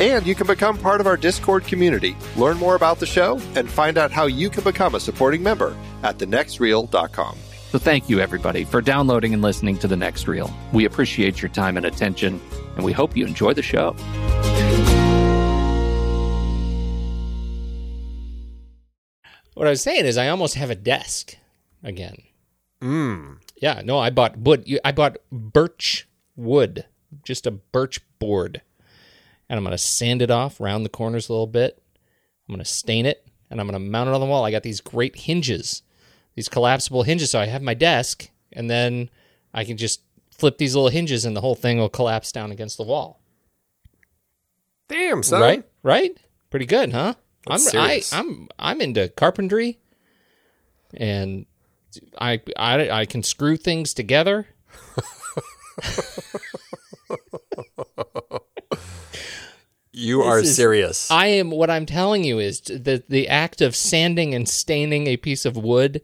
And you can become part of our Discord community, learn more about the show, and find out how you can become a supporting member at thenextreel.com. So thank you, everybody, for downloading and listening to The Next Reel. We appreciate your time and attention, and we hope you enjoy the show. What I was saying is, I almost have a desk again. Mm. Yeah, no, I bought wood. I bought birch wood, just a birch board and I'm going to sand it off around the corners a little bit. I'm going to stain it and I'm going to mount it on the wall. I got these great hinges, these collapsible hinges. So I have my desk and then I can just flip these little hinges and the whole thing will collapse down against the wall. Damn, son. Right? Right? Pretty good, huh? That's I'm serious. I, I'm I'm into carpentry and I I I can screw things together. You are is- serious. I am. What I'm telling you is that the act of sanding and staining a piece of wood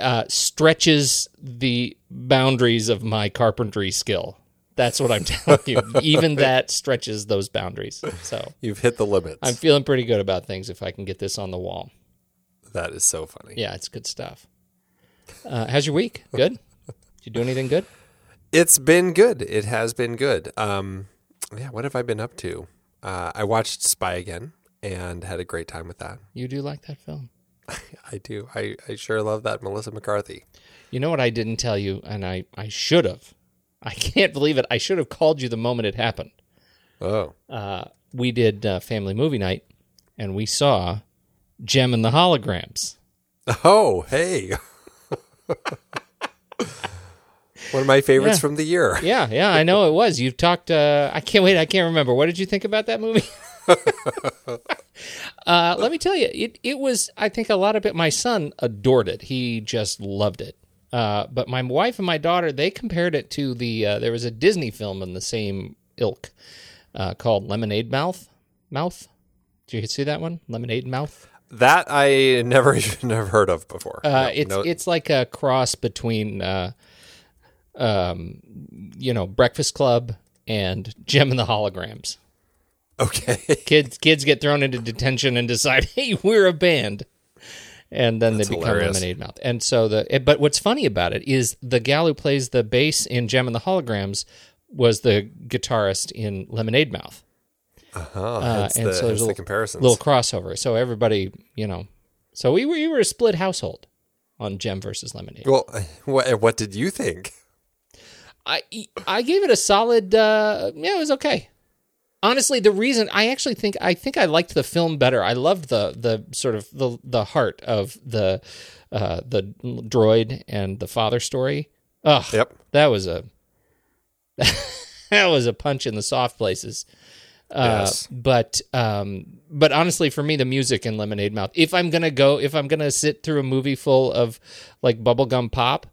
uh, stretches the boundaries of my carpentry skill. That's what I'm telling you. Even that stretches those boundaries. So You've hit the limits. I'm feeling pretty good about things if I can get this on the wall. that is so funny. Yeah, it's good stuff. Uh, how's your week? Good. Did you do anything good? It's been good. It has been good. Um, yeah, what have I been up to? Uh, I watched Spy again and had a great time with that. You do like that film. I do. I, I sure love that Melissa McCarthy. You know what I didn't tell you, and I, I should have. I can't believe it. I should have called you the moment it happened. Oh, uh, we did uh, family movie night, and we saw Jem and the Holograms. oh, hey. One of my favorites Yeah. from the year. Yeah, yeah, I know it was. You've talked. Uh, I can't wait. I can't remember. What did you think about that movie? uh, let me tell you, it it was. I think a lot of it. My son adored it. He just loved it. Uh, but my wife and my daughter they compared it to the uh, there was a Disney film in the same ilk uh, called Lemonade Mouth. Mouth. Did you see that one? Lemonade Mouth. That I never even have heard of before. Uh, No, it's no- it's like a cross between, uh, um, you know, Breakfast Club and Jem and the Holograms. okay. Kids kids get thrown into detention and decide, hey, we're a band, and then That's they become hilarious. Lemonade Mouth. And so the but what's funny about it is the gal who plays the bass in Jem and the Holograms was the guitarist in Lemonade Mouth. Uh-huh. Uh, and the, so there's a the little, comparisons. little crossover. So everybody, you know, so we were we were a split household on Jem versus Lemonade. well, what, what did you think? I I gave it a solid. Uh, yeah, it was okay. Honestly, the reason I actually think I think I liked the film better. I loved the the sort of the the heart of the uh, the droid and the father story. Ugh, Yep. that was a that was a punch in the soft places. Uh, Yes. But um, but honestly, for me, the music in Lemonade Mouth. If I'm gonna go, if I'm gonna sit through a movie full of like bubblegum pop,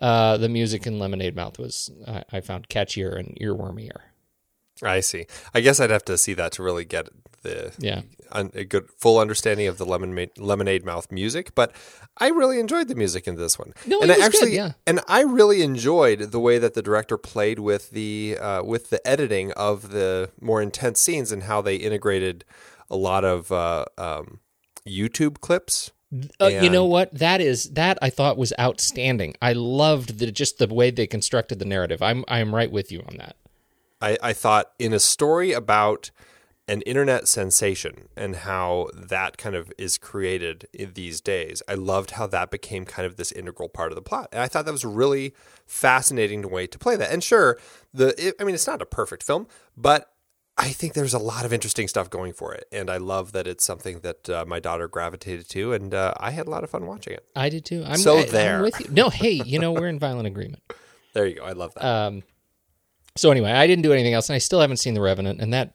uh, the music in Lemonade Mouth was I, I found catchier and earwormier. I see. I guess I'd have to see that to really get the Yeah. un, a good full understanding of the lemonade lemonade mouth music. But I really enjoyed the music in this one. No, and it was I actually, good, yeah. and I really enjoyed the way that the director played with the uh, with the editing of the more intense scenes and how they integrated a lot of uh, um, YouTube clips. Uh, you know what? That is that I thought was outstanding. I loved the just the way they constructed the narrative. I'm I'm right with you on that. I, I thought in a story about an internet sensation and how that kind of is created in these days, I loved how that became kind of this integral part of the plot. And I thought that was a really fascinating way to play that. And sure, the it, I mean, it's not a perfect film, but I think there's a lot of interesting stuff going for it. And I love that it's something that uh, my daughter gravitated to, and uh, I had a lot of fun watching it. I did too. I'm So I- I'm there. with you. No, hey, you know we're in violent agreement. There you go. I love that. Um, so anyway, I didn't do anything else, and I still haven't seen The Revenant, and that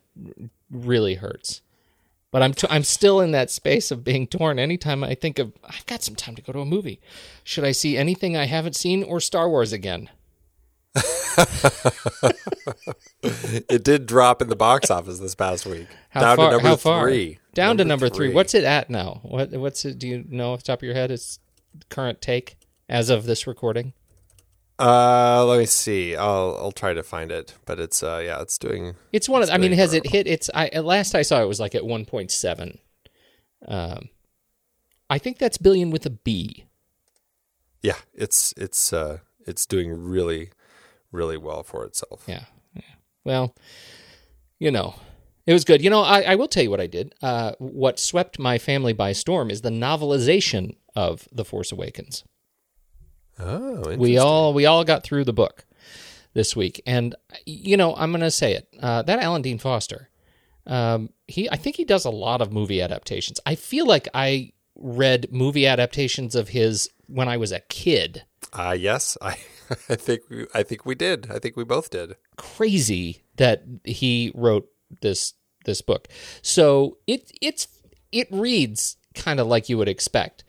really hurts. But I'm t- I'm still in that space of being torn. Anytime I think of, I've got some time to go to a movie. Should I see anything I haven't seen or Star Wars again? it did drop in the box office this past week. How down far? to number how far? three. Down to number three. What's it at now? What what's it? Do you know off the top of your head? Its current take as of this recording. Uh, let me see. I'll I'll try to find it, but it's uh yeah, it's doing. It's one of. I mean, has it hit? It's. I at last I saw it was like at one point seven. Um, I think that's billion with a B. Yeah, it's it's uh it's doing really really well for itself. Yeah. yeah. Well, you know, it was good. You know, I, I will tell you what I did. Uh, what swept my family by storm is the novelization of The Force Awakens. Oh, interesting. We all we all got through the book this week, and you know, I'm going to say it. Uh, that Alan Dean Foster, um, he I think he does a lot of movie adaptations. I feel like I read movie adaptations of his when I was a kid. Uh yes, I I think we, I think we did. I think we both did. crazy that he wrote this this book. So it it's it reads kind of like you would expect.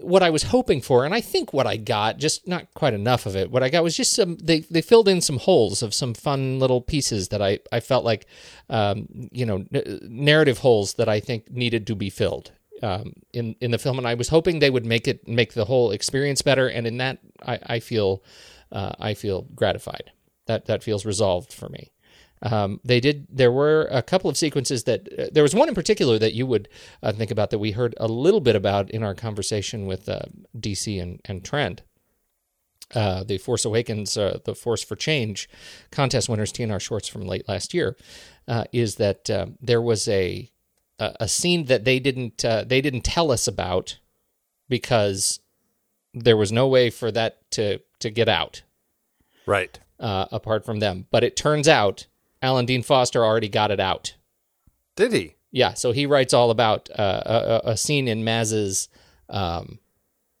What I was hoping for, and I think what I got, just not quite enough of it. What I got was just some. They they filled in some holes of some fun little pieces that I I felt like, um, you know, n- narrative holes that I think needed to be filled um, in in the film, and I was hoping they would make it make the whole experience better. And in that, I I feel uh, I feel gratified. That that feels resolved for me. Um, they did. There were a couple of sequences that uh, there was one in particular that you would uh, think about that we heard a little bit about in our conversation with uh, DC and and Trent. Uh, the Force Awakens, uh, the Force for Change contest winners, TNR Shorts from late last year, is that uh, there was a a a scene that they didn't uh, they didn't tell us about because there was no way for that to to get out Right. uh, apart from them. But it turns out Alan Dean Foster already got it out. Did he? Yeah, so he writes all about uh, a, a scene in Maz's um,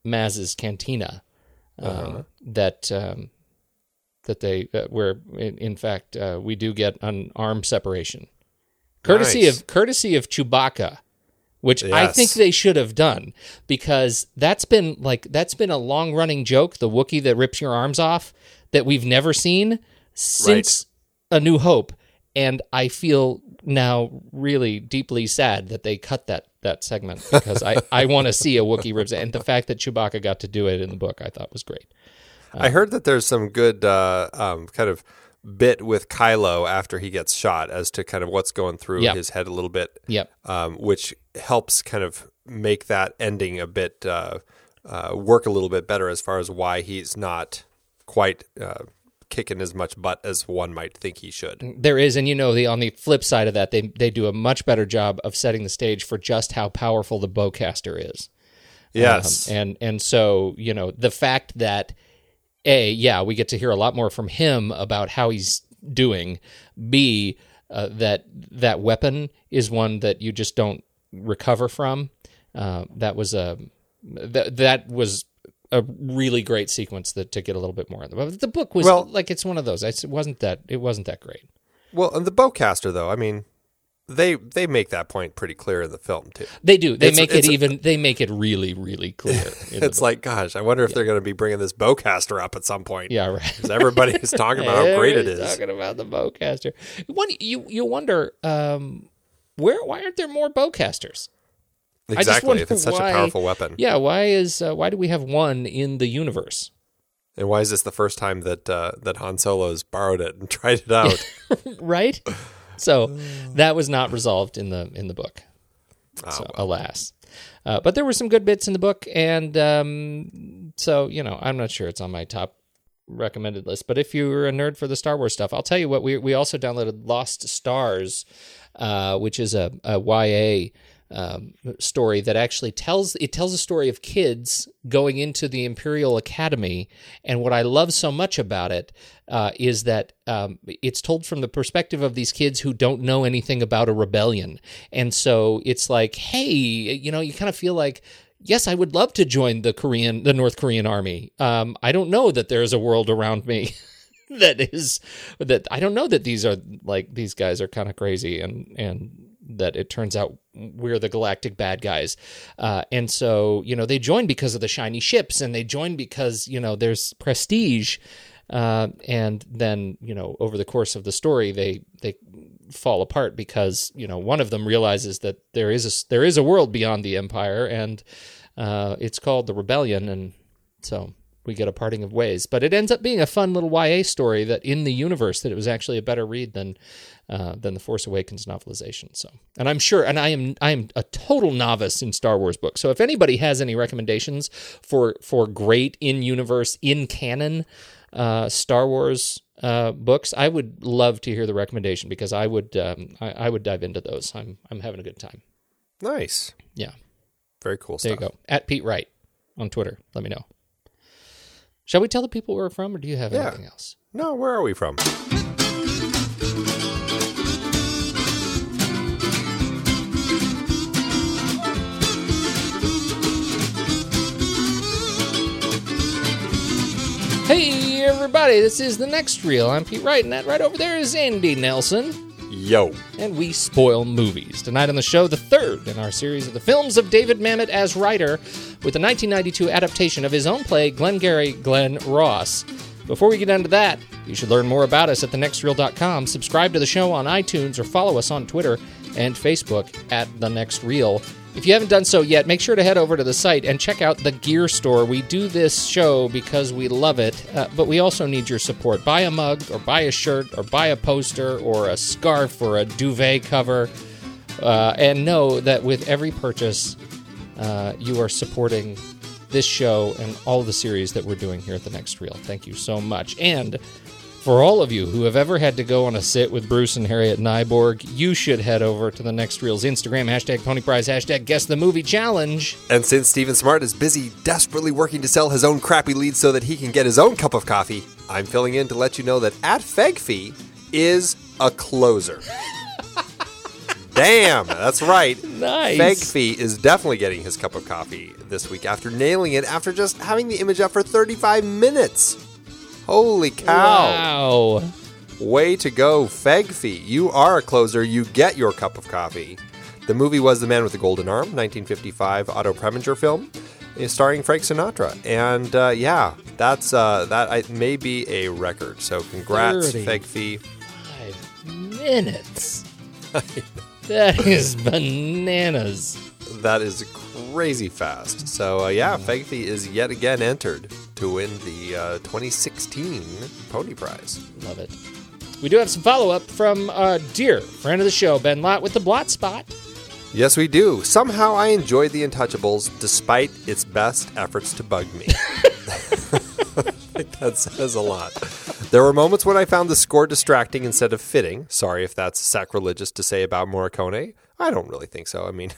Maz's cantina um, that um, that they uh, where in, in fact uh, we do get an arm separation, courtesy Nice. of courtesy of Chewbacca which I think they should have done because that's been like that's been a long running joke, the Wookiee that rips your arms off that we've never seen since A New Hope, and I feel now really deeply sad that they cut that that segment because I I want to see a Wookiee rips and the fact that Chewbacca got to do it in the book I thought was great. I heard that there's some good uh, um, kind of bit with Kylo after he gets shot as to kind of what's going through Yep. his head a little bit. Yep. um, which helps kind of make that ending a bit uh, uh, work a little bit better as far as why he's not quite uh, kicking as much butt as one might think he should. There is, and you know, the on the flip side of that, they they do a much better job of setting the stage for just how powerful the bowcaster is. Yes, Um, and and so you know the fact that a yeah we get to hear a lot more from him about how he's doing. B uh, that that weapon is one that you just don't recover from. Uh, that was a that that was a really great sequence that to get a little bit more. But the book was Well- like it's one of those. It wasn't that it wasn't that great. well, and the bowcaster though, I mean, they they make that point pretty clear in the film too. They do. They It's- make it it's a- even. They make it really, really clear. It's like, gosh, I wonder if they're going to be bringing this bowcaster up at some point. yeah, right. because everybody is talking about how great it is. Talking about the bowcaster. One, you you wonder um, where why aren't there more bowcasters? Exactly, if it's such why- a powerful weapon. Yeah, why is uh, why do we have one in the universe? And why is this the first time that uh, that Han Solo's borrowed it and tried it out? right? So that was not resolved in the in the book. so alas. Uh, but there were some good bits in the book, and um, so you know, I'm not sure it's on my top recommended list. But if you're a nerd for the Star Wars stuff, I'll tell you what. We we also downloaded Lost Stars, uh, which is a, a YA um, story that actually tells it tells a story of kids going into the Imperial Academy. And what I love so much about it uh, is that um, it's told from the perspective of these kids who don't know anything about a rebellion, and so it's like, hey, you know, you kind of feel like. Yes, I would love to join the Korean, the North Korean army. Um, I don't know that there is a world around me that is that I don't know that these are like these guys are kind of crazy and and that it turns out we're the galactic bad guys. Uh, and so, you know, they join because of the shiny ships and they join because, you know, there's prestige. Uh, and then, you know, over the course of the story, they, they fall apart because, you know, one of them realizes that there is a, there is a world beyond the empire and, uh, it's called the rebellion. And so we get a parting of ways. But it ends up being a fun little YA story that in the universe that it was actually a better read than uh, than the Force Awakens novelization. So, and I'm sure, and I am I am a total novice in Star Wars books. So if anybody has any recommendations for for great in universe in canon uh, Star Wars uh, books, I would love to hear the recommendation because I would um, I, I would dive into those. I'm I'm having a good time. nice, Yeah, very cool there stuff. you go. At Pete Wright on Twitter. Let me know. Shall we tell the people where we're from, or do you have Yeah. anything else? No, where are we from? Hey, everybody, this is the next reel. I'm Pete Wright, and that right over there is Andy Nelson. Yo, And we spoil movies. Tonight on the show, the third in our series of the films of David Mamet as writer, with the 1992 adaptation of his own play, Glengarry Glen Ross. Before we get into that, you should learn more about us at thenextreel.com, subscribe to the show on iTunes, or follow us on Twitter and Facebook at The Next Reel. If you haven't done so yet, make sure to head over to the site and check out the gear store. We do this show because we love it, uh, but we also need your support. Buy a mug, or buy a shirt, or buy a poster, or a scarf, or a duvet cover. Uh, and know that with every purchase, uh, you are supporting this show and all the series that we're doing here at the Next Reel. Thank you so much. And for all of you who have ever had to go on a sit with Bruce and Harriet Nyborg, you should head over to the Next Reel's Instagram, hashtag Pony Prize, hashtag Guess the Movie Challenge. and since Steven Smart is busy desperately working to sell his own crappy leads so that he can get his own cup of coffee, I'm filling in to let you know that at Fegfee is a closer. Damn, that's right. Nice. Fegfee is definitely getting his cup of coffee this week after nailing it after just having the image up for 35 minutes. Holy cow. Wow. Way to go, Fegfee. You are a closer. You get your cup of coffee. The movie was The Man with the Golden Arm, 1955 Otto Preminger film, uh, starring Frank Sinatra. And uh, yeah, that's uh, that I, may be a record. So congrats, Thirty. Feg Fee. Five minutes. that is bananas. That is crazy fast. So uh, yeah, Feg Fee is yet again entered to win the uh, 2016 Pony Prize. Love it. We do have some follow up from uh, dear friend of the show, Ben Lott, with the blot spot. Yes, we do. Somehow I enjoyed The Untouchables despite its best efforts to bug me. that says a lot. There were moments when I found the score distracting instead of fitting. Sorry if that's sacrilegious to say about Morricone. I don't really think so. I mean,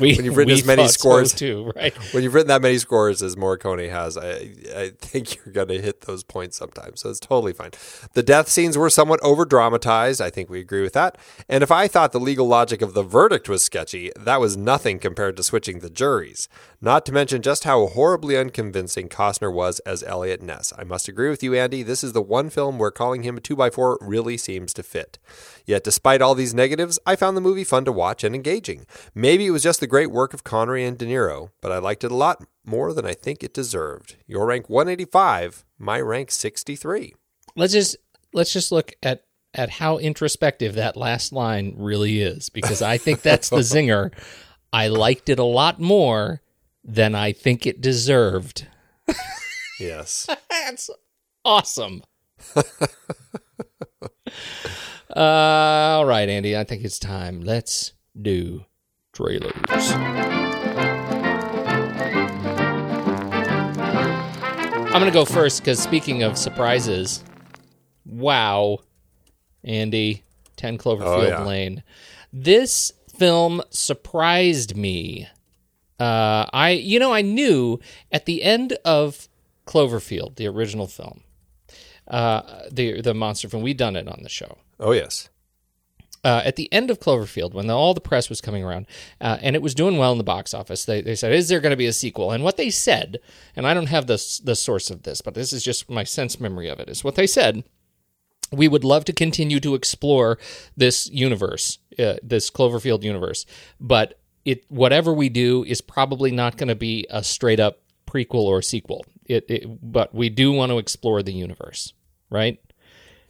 We, When you've written as many scores- too, right? when you've written that many scores as Morricone has, I, I think you're going to hit those points sometimes. So it's totally fine. The death scenes were somewhat over dramatized. I think we agree with that. And if I thought the legal logic of the verdict was sketchy, that was nothing compared to switching the juries. Not to mention just how horribly unconvincing Costner was as Eliot Ness. I must agree with you, Andy. This is the one film where calling him a 2x4 really seems to fit. Yet, despite all these negatives, I found the movie fun to watch and engaging. Maybe it was just the great work of Connery and De Niro, but I liked it a lot more than I think it deserved. Your rank 185, my rank 63. Let's just let's just look at at how introspective that last line really is, because I think that's the zinger. I liked it a lot more than I think it deserved. Yes. That's awesome. uh, all right, Andy. I think it's time. Let's do trailers. I'm going to go first because speaking of surprises, wow, Andy, 10 Cloverfield Oh, yeah. Lane. This film surprised me. Uh, I, you know, I knew at the end of Cloverfield, the original film, uh, the the monster film, we done it on the show. Oh, yes. Uh, at the end of Cloverfield, when the, all the press was coming around, uh, and it was doing well in the box office, they, they said, "Is there going to be a sequel?" And what they said, and I don't have the the source of this, but this is just my sense memory of it, is what they said. We would love to continue to explore this universe, uh, this Cloverfield universe, but it whatever we do is probably not going to be a straight up prequel or sequel. It, it, but we do want to explore the universe, right?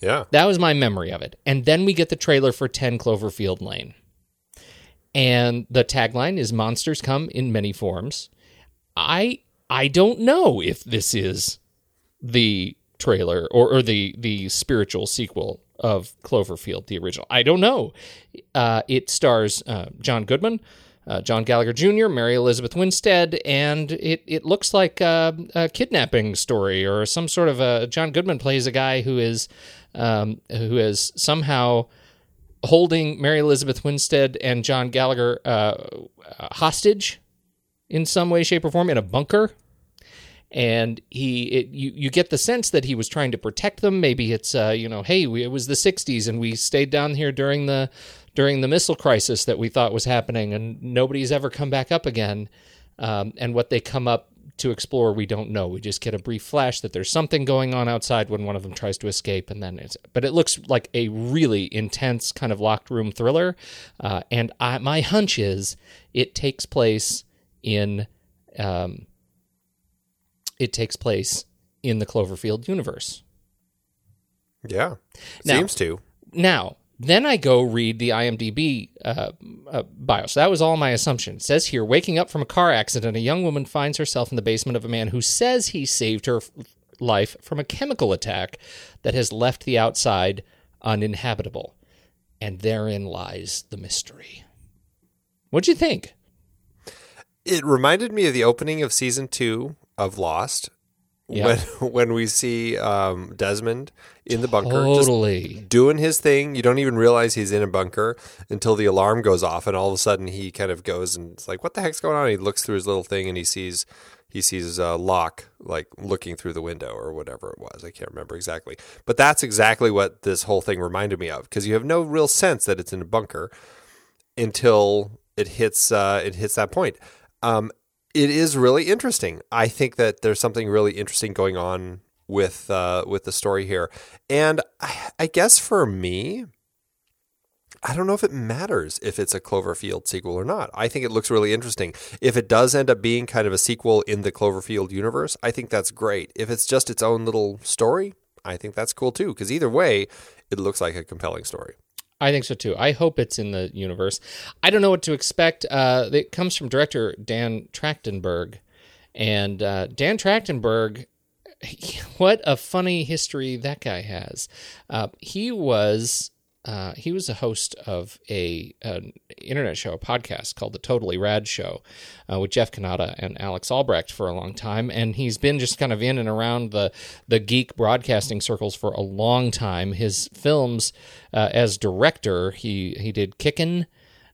Yeah. That was my memory of it. And then we get the trailer for 10 Cloverfield Lane. And the tagline is monsters come in many forms. I I don't know if this is the trailer or, or the the spiritual sequel of Cloverfield, the original. I don't know. Uh, it stars uh, John Goodman, uh, John Gallagher Jr., Mary Elizabeth Winstead, and it it looks like a, a kidnapping story or some sort of a. John Goodman plays a guy who is um, who is somehow holding Mary Elizabeth Winstead and John Gallagher uh, hostage in some way, shape, or form in a bunker and he it, you you get the sense that he was trying to protect them maybe it's uh you know hey we, it was the 60s and we stayed down here during the during the missile crisis that we thought was happening and nobody's ever come back up again um, and what they come up to explore we don't know we just get a brief flash that there's something going on outside when one of them tries to escape and then it's but it looks like a really intense kind of locked room thriller uh, and I, my hunch is it takes place in um, it takes place in the Cloverfield universe. Yeah. Now- Seems to. Now, then I go read the IMDb uh, uh, bio. So that was all my assumption. It says here, waking up from a car accident, a young woman finds herself in the basement of a man who says he saved her f- life from a chemical attack that has left the outside uninhabitable. And therein lies the mystery. What'd you think? It reminded me of the opening of season two of Lost. Yeah. When when we see um, Desmond in the bunker, just Totally. doing his thing. You don't even realize he's in a bunker until the alarm goes off, and all of a sudden he kind of goes and it's like, "What the heck's going on?" He looks through his little thing and he sees he sees uh, Locke like looking through the window or whatever it was. I can't remember exactly, but that's exactly what this whole thing reminded me of because you have no real sense that it's in a bunker until it hits uh, it hits that point. Um, it is really interesting. I think that there's something really interesting going on with uh, with the story here, and I, I guess for me, I don't know if it matters if it's a Cloverfield sequel or not. I think it looks really interesting. If it does end up being kind of a sequel in the Cloverfield universe, I think that's great. If it's just its own little story, I think that's cool too. Because either way, it looks like a compelling story. I think so too. I hope it's in the universe. I don't know what to expect. Uh, it comes from director Dan Trachtenberg, and uh, Dan Trachtenberg. What a funny history that guy has. Uh, he was uh, he was a host of a an internet show, a podcast called the Totally Rad Show, uh, with Jeff Cannata and Alex Albrecht for a long time, and he's been just kind of in and around the the geek broadcasting circles for a long time. His films uh, as director, he he did Kickin'.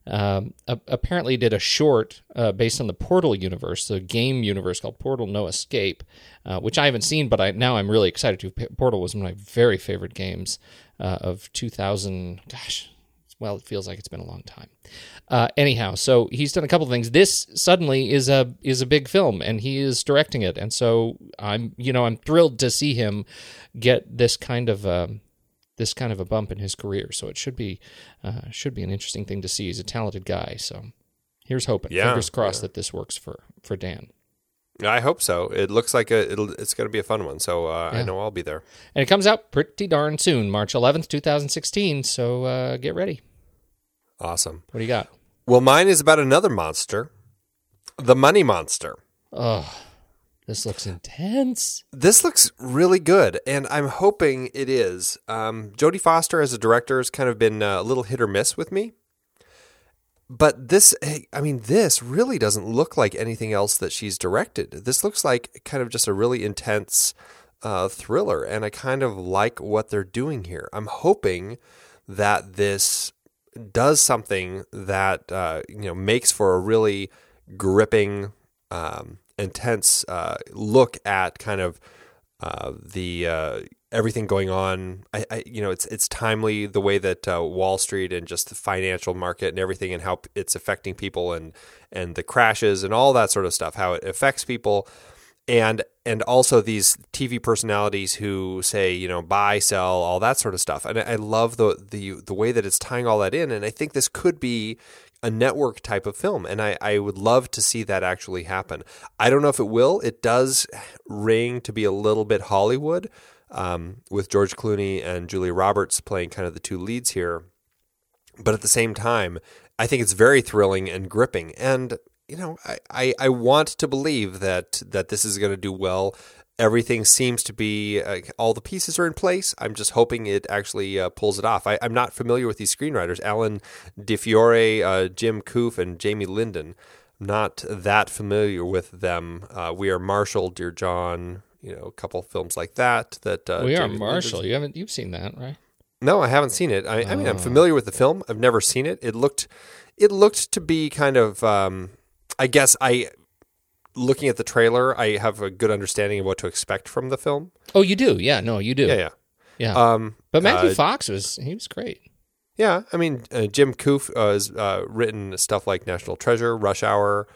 Um, apparently did a short uh, based on the Portal universe, the game universe called Portal No Escape, uh, which I haven't seen, but I now I'm really excited to. Portal was one of my very favorite games uh, of 2000. Gosh, well, it feels like it's been a long time. Uh, anyhow, so he's done a couple of things. This suddenly is a is a big film, and he is directing it, and so I'm you know I'm thrilled to see him get this kind of. Um, this kind of a bump in his career, so it should be uh, should be an interesting thing to see. He's a talented guy, so here's hoping. Yeah, Fingers crossed yeah. that this works for for Dan. I hope so. It looks like a, it'll, it's going to be a fun one. So uh, Yeah. I know I'll be there. And it comes out pretty darn soon, March 11th, 2016. So uh, get ready. Awesome. What do you got? Well, mine is about another monster, the Money Monster. Oh, this looks intense. This looks really good, and I'm hoping it is. Um, Jodie Foster as a director has kind of been uh, a little hit or miss with me. But this, I mean, this really doesn't look like anything else that she's directed. This looks like kind of just a really intense uh, thriller, and I kind of like what they're doing here. I'm hoping that this does something that uh, you know makes for a really gripping, um, intense uh, look at kind of uh, the uh, everything going on. I, I, you know, it's it's timely the way that uh, Wall Street and just the financial market and everything, and how it's affecting people, and and the crashes and all that sort of stuff, how it affects people, and and also these TV personalities who say you know buy, sell, all that sort of stuff. And I I love the the the way that it's tying all that in, and I think this could be a network type of film, and I, I would love to see that actually happen. I don't know if it will. It does ring to be a little bit Hollywood, um, with George Clooney and Julia Roberts playing kind of the two leads here. But at the same time, I think it's very thrilling and gripping. And you know, I, I, I want to believe that that this is going to do well. Everything seems to be uh, all the pieces are in place. I'm just hoping it actually uh, pulls it off. I, I'm not familiar with these screenwriters: Alan Di Fiore, uh, Jim Kouf, and Jamie Linden. Not that familiar with them. Uh, we are Marshall, Dear John. You know, a couple films like that. That uh, we are Marshall. You haven't you've seen that, right? no, I haven't seen it. I, I mean, I'm Oh. familiar with the film. I've never seen it. It looked, it looked to be kind of. Um, I guess I, looking at the trailer, I have a good understanding of what to expect from the film. Oh, you do. Yeah, no, you do. Yeah, yeah. Yeah. Um, but Matthew uh, Fox was he was great. yeah, I mean, uh, Jim Kouf uh, has uh, written stuff like National Treasure, Rush Hour,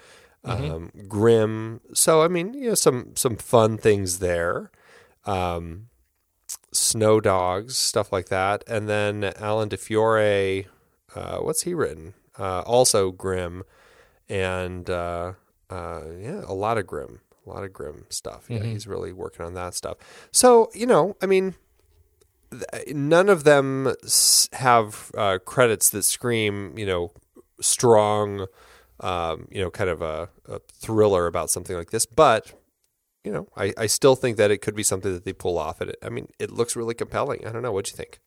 um, Grimm. So I mean, you know, some some fun things there. Um, Snow Dogs, stuff like that, and then Alan Di Fiore. Uh, what's he written? Uh, also Grimm, and uh, uh, yeah, a lot of grim, a lot of grim stuff. Yeah, he's really working on that stuff. So you know, I mean, none of them have uh, credits that scream, you know, strong, um, you know, kind of a, a thriller about something like this. But you know, I, I still think that it could be something that they pull off. It, I mean, it looks really compelling. I don't know. What you think?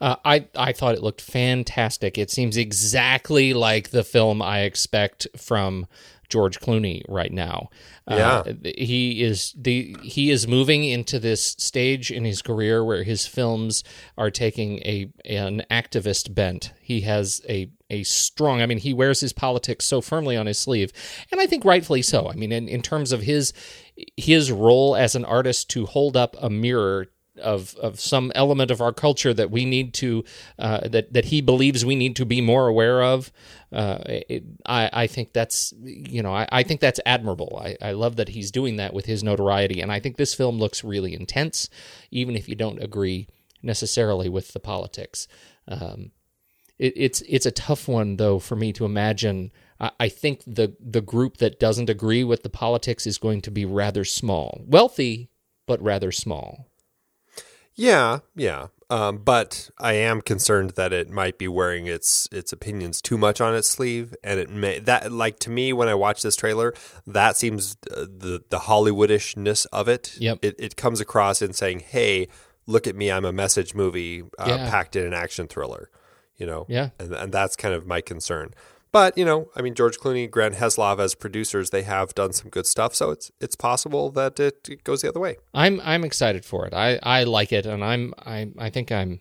Uh, I I thought it looked fantastic. It seems exactly like the film I expect from George Clooney right now. Uh, he is the he is moving into this stage in his career where his films are taking a an activist bent. He has a a strong. I mean, he wears his politics so firmly on his sleeve, and I think rightfully so. I mean, in, in terms of his his role as an artist to hold up a mirror of of some element of our culture that we need to uh, that that he believes we need to be more aware of. Uh, it, I I think that's you know I, I think that's admirable. I, I love that he's doing that with his notoriety, and I think this film looks really intense, even if you don't agree necessarily with the politics. Um, it, it's it's a tough one though for me to imagine. I, I think the the group that doesn't agree with the politics is going to be rather small, wealthy, but rather small. Yeah, yeah. Um, but I am concerned that it might be wearing its its opinions too much on its sleeve, and it may that like to me when I watch this trailer, that seems uh, the the Hollywoodishness of it. Yep. It it comes across in saying, "Hey, look at me, I'm a message movie uh, Yeah. packed in an action thriller." You know, Yeah. and and that's kind of my concern. But you know, I mean, George Clooney, Grant Heslov as producers, they have done some good stuff, so it's it's possible that it, it goes the other way. I'm I'm excited for it. I, I like it, and I'm I I think I'm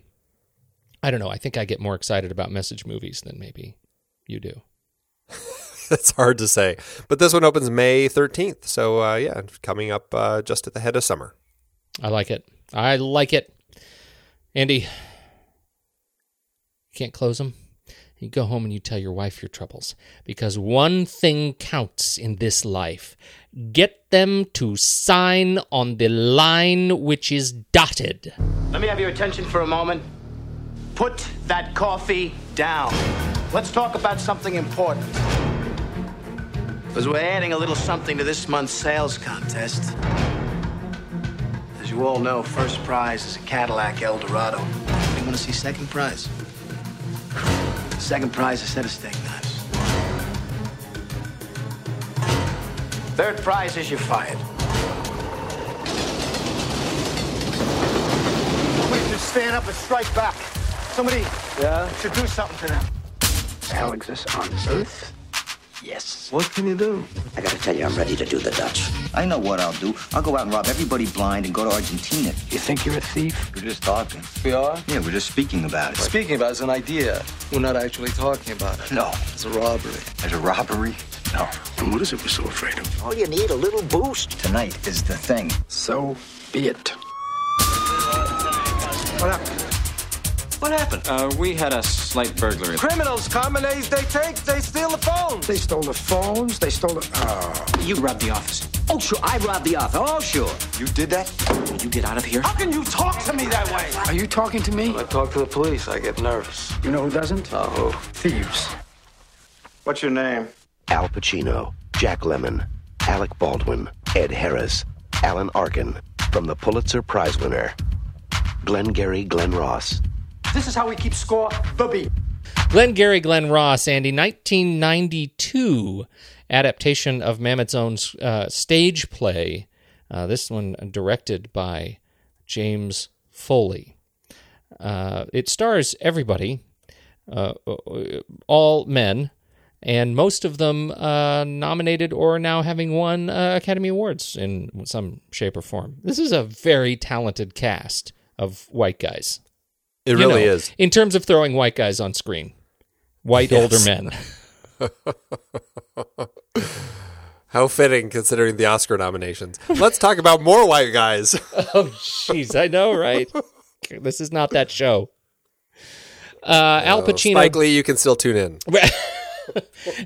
I don't know. I think I get more excited about message movies than maybe you do. That's hard to say. But this one opens May 13th. So, uh, yeah, coming up uh, just at the head of summer. I like it. I like it. Andy, you can't close them. You go home and you tell your wife your troubles because one thing counts in this life. Get them to sign on the line which is dotted. Let me have your attention for a moment. Put that coffee down. Let's talk about something important. Because we're adding a little something to this month's sales contest. As you all know, first prize is a Cadillac Eldorado. You want to see second prize? Second prize is a set of steak knives. Third prize is you're fired. Somebody should stand up and strike back. Somebody yeah? should do something to them. Hell exists on Earth? Yes. What can you do? I gotta tell you, I'm ready to do the Dutch. I know what I'll do. I'll go out and rob everybody blind and go to Argentina. You think you're a thief? We're just talking. We are? Yeah, we're just speaking about it. Speaking about it as an idea. We're not actually talking about it. No. It's a robbery. There's a robbery. No. And what is it we're so afraid of? All you need, a little boost. Tonight is the thing. So be it. What happened? What happened? Uh, we had a slight burglary. Criminals come and they, they take, they steal the phones. They stole the phones. They stole the. Oh. You robbed the office. Oh, sure, I robbed the office. Oh, sure. You did that? Will you get out of here? How can you talk to me that way? Are you talking to me? I talk to the police. I get nervous. You know who doesn't? Uh, who? Thieves. What's your name? Al Pacino, Jack Lemmon, Alec Baldwin, Ed Harris, Alan Arkin, from the Pulitzer Prize winner, Glengarry Glen Ross. This is how we keep score, Bubby. Glenn Gary, Glen Ross, Andy, 1992 adaptation of Mamet's own uh, stage play. Uh, this one directed by James Foley. Uh, it stars everybody, uh, all men, and most of them uh, nominated or now having won uh, Academy Awards in some shape or form. This is a very talented cast of white guys. It really know, is. In terms of throwing white guys on screen, white older men. How fitting considering the Oscar nominations. Let's talk about more white guys. oh, jeez, I know, right? this is not that show. Uh, Al Pacino, Spike Lee, you can still tune in.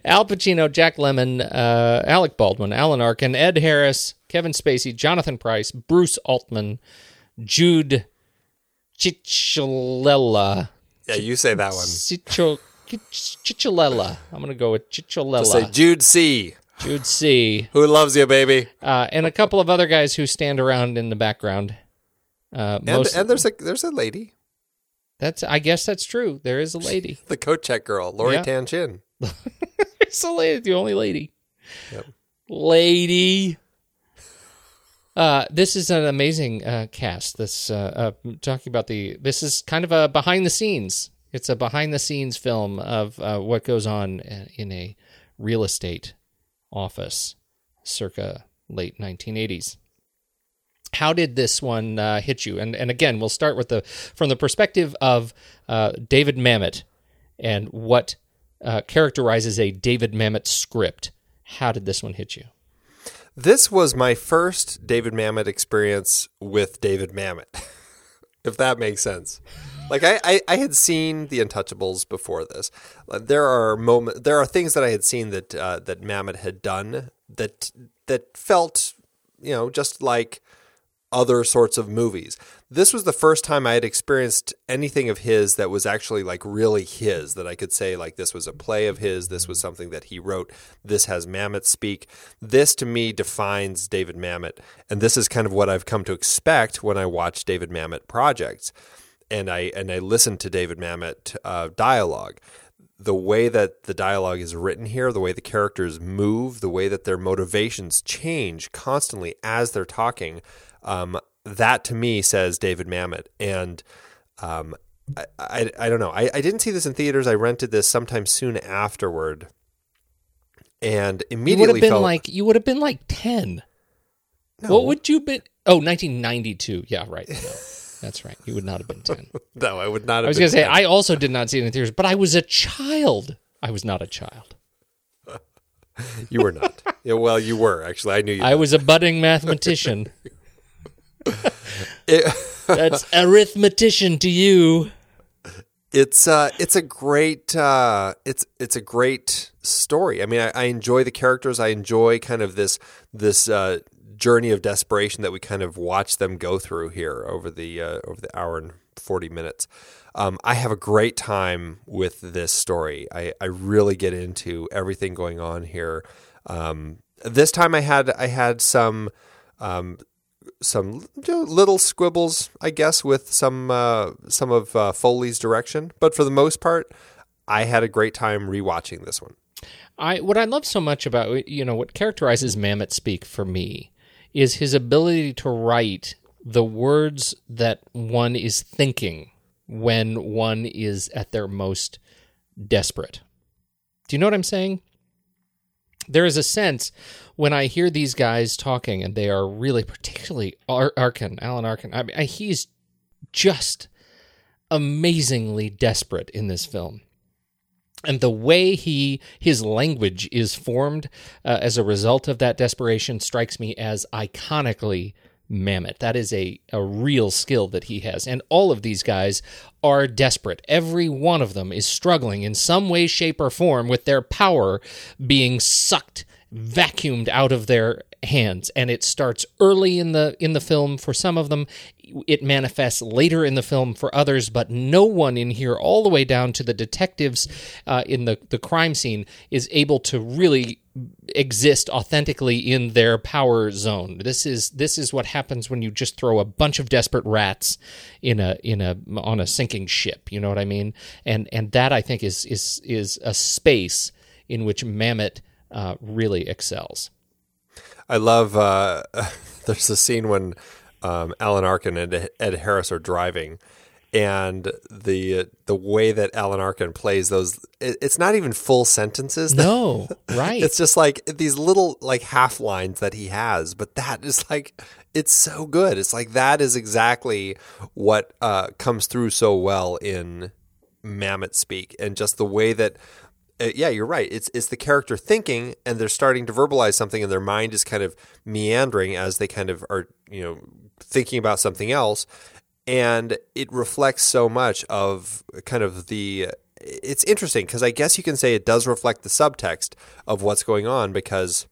Al Pacino, Jack Lemmon, uh, Alec Baldwin, Alan Arkin, Ed Harris, Kevin Spacey, Jonathan Pryce, Bruce Altman, Jude Cicciolella. Yeah, you say that one. Ciccio, Cicciolella. I'm going to go with Cicciolella. Say Jude C. Jude C. Who loves you, baby? Uh, and a couple of other guys who stand around in the background. Uh, And, most, and there's a there's a lady, that's I guess that's true. There is a lady. the coat check girl, Lori Yeah. Tan Chinn. it's the lady, the only lady. Yep. Lady. Uh, this is an amazing uh, cast. This uh, uh, talking about the. This is kind of a behind the scenes. It's a behind the scenes film of uh, what goes on uh, in a real estate office, circa late 1980s. How did this one hit you? And and again, we'll start with the from the perspective of David Mamet and what characterizes a David Mamet script. How did this one hit you? This was my first David Mamet experience with David Mamet, if that makes sense. Like I, I, I had seen The Untouchables before this. Uh, There are moment, there are things that I had seen that uh, that Mamet had done that that felt, you know, just like other sorts of movies. This was the first time I had experienced anything of his that was actually like really his, that I could say, like, this was a play of his, this was something that he wrote, this has Mamet speak. This to me defines David Mamet. And this is kind of what I've come to expect when I watch David Mamet projects. And I and I listen to David Mamet uh, dialogue the way that the dialogue is written here, the way the characters move, the way that their motivations change constantly as they're talking, um, that to me says David Mamet. And um, I, I, I, don't know. I, I didn't see this in theaters. I rented this sometime soon afterward, and immediately you would have been felt, like you would have been like ten. No. What would you been? Oh, 1992. Yeah, right. No. That's right. You would not have been 10. no, I would not have I was going to say, I also did not see it in theaters, but I was a child. I was not a child. you were not. Yeah, well, you were, actually. I knew you. I was a budding mathematician. it, That's arithmetician to you. It's uh, it's a great uh, it's it's a great story. I mean, I, I enjoy the characters. I enjoy kind of this this uh, journey of desperation that we kind of watch them go through here over the uh, over the hour and 40 minutes. Um, I have a great time with this story. I, I really get into everything going on here. Um, this time I had I had some um, some little squibbles, I guess, with some uh, some of uh, Foley's direction, but for the most part, I had a great time rewatching this one. I what I love so much about you know what characterizes Mamet speak for me is his ability to write the words that one is thinking when one is at their most desperate. Do you know what I'm saying? There is a sense when I hear these guys talking, and they are really, particularly Ar- Arkin, Alan Arkin. I mean, he's just amazingly desperate in this film and the way he his language is formed uh, as a result of that desperation strikes me as iconically Mamet. That is a, a real skill that he has. And all of these guys are desperate. Every one of them is struggling in some way, shape, or form with their power being sucked, vacuumed out of their hands. And it starts early in the in the film for some of them it manifests later in the film for others, but no one in here, all the way down to the detectives uh, in the, the crime scene, is able to really exist authentically in their power zone. This is this is what happens when you just throw a bunch of desperate rats in a in a on a sinking ship. You know what I mean? And and that I think is is is a space in which Mamet uh, really excels. I love. Uh, there's a scene when um, Alan Arkin and Ed Harris are driving, and the the way that Alan Arkin plays those, it, it's not even full sentences. No, right? it's just like these little like half lines that he has, but that is like it's so good. It's like that is exactly what uh, comes through so well in Mamet speak, and just the way that uh, yeah, you're right. It's it's the character thinking, and they're starting to verbalize something, and their mind is kind of meandering as they kind of are, you know, thinking about something else and it reflects so much of kind of the it's interesting because I guess you can say it does reflect the subtext of what's going on because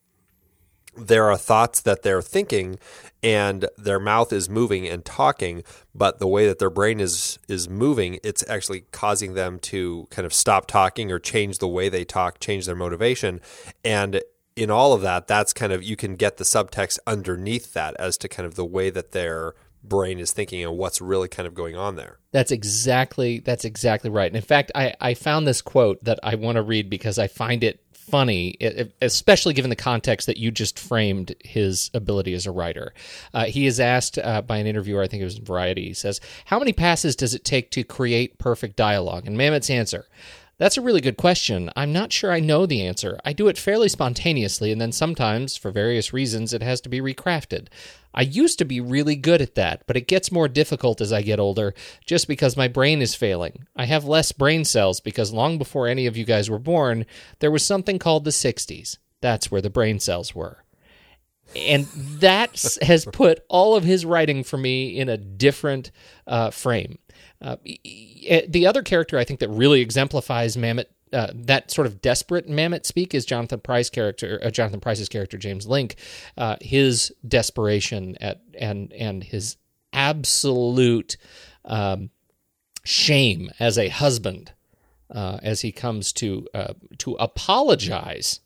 there are thoughts that they're thinking and their mouth is moving and talking but the way that their brain is is moving it's actually causing them to kind of stop talking or change the way they talk change their motivation and in all of that, that's kind of you can get the subtext underneath that as to kind of the way that their brain is thinking and what's really kind of going on there. That's exactly that's exactly right. And in fact, I, I found this quote that I want to read because I find it funny, especially given the context that you just framed his ability as a writer. Uh, he is asked uh, by an interviewer, I think it was in Variety, he says, How many passes does it take to create perfect dialogue? And Mamet's answer, that's a really good question. I'm not sure I know the answer. I do it fairly spontaneously, and then sometimes, for various reasons, it has to be recrafted. I used to be really good at that, but it gets more difficult as I get older just because my brain is failing. I have less brain cells because long before any of you guys were born, there was something called the 60s. That's where the brain cells were. And that has put all of his writing for me in a different uh, frame. Uh, the other character I think that really exemplifies Mamet uh, that sort of desperate Mamet speak is Jonathan Pryce character, uh, Jonathan Pryce's character James Lingk, uh, his desperation at and and his absolute um, shame as a husband uh, as he comes to uh, to apologize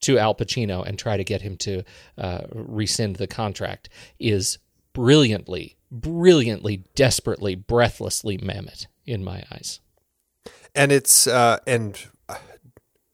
to Al Pacino and try to get him to uh, rescind the contract is brilliantly, brilliantly, desperately, breathlessly Mamet in my eyes. And it's uh, and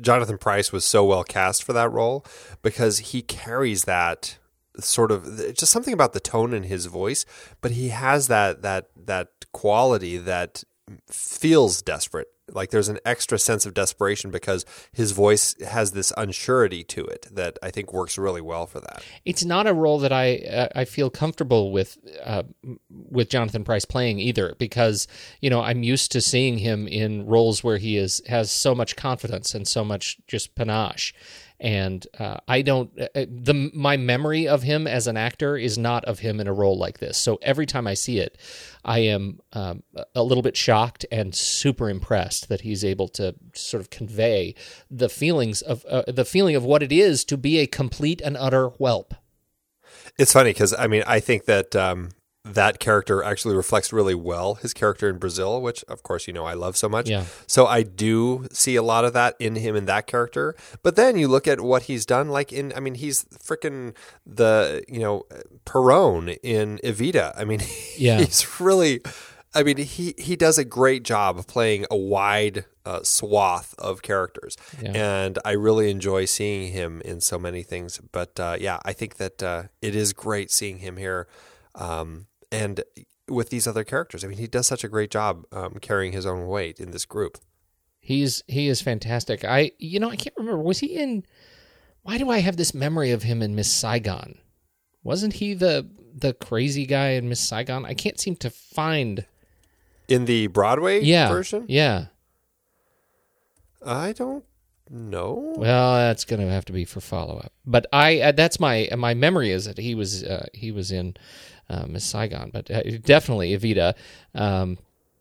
Jonathan Pryce was so well cast for that role because he carries that sort of just something about the tone in his voice, but he has that that that quality that feels desperate. Like there's an extra sense of desperation because his voice has this unsurety to it that I think works really well for that. It's not a role that I uh, I feel comfortable with uh, with Jonathan Pryce playing either because you know I'm used to seeing him in roles where he is has so much confidence and so much just panache and uh, I don't uh, the my memory of him as an actor is not of him in a role like this. So every time I see it, I am um, a little bit shocked and super impressed that he's able to sort of convey the feelings of uh, the feeling of what it is to be a complete and utter whelp. It's funny because I mean I think that um, that character actually reflects really well his character in Brazil, which of course you know I love so much. Yeah. So I do see a lot of that in him in that character. But then you look at what he's done, like in I mean he's freaking the you know Perón in Evita. I mean Yeah. he's really. I mean he he does a great job of playing a wide uh, swath of characters, Yeah. and I really enjoy seeing him in so many things. But uh, yeah, I think that uh, it is great seeing him here. Um, and with these other characters. I mean, he does such a great job um, carrying his own weight in this group. He's he is fantastic. I you know I can't remember was he in. Why do I have this memory of him in Miss Saigon? Wasn't he the the crazy guy in Miss Saigon? I can't seem to find. In the Broadway Yeah, version, yeah. I don't know. Well, that's going to have to be for follow up. But I uh, that's my my memory is that he was uh, he was in Miss Saigon, but uh, definitely Evita. Um,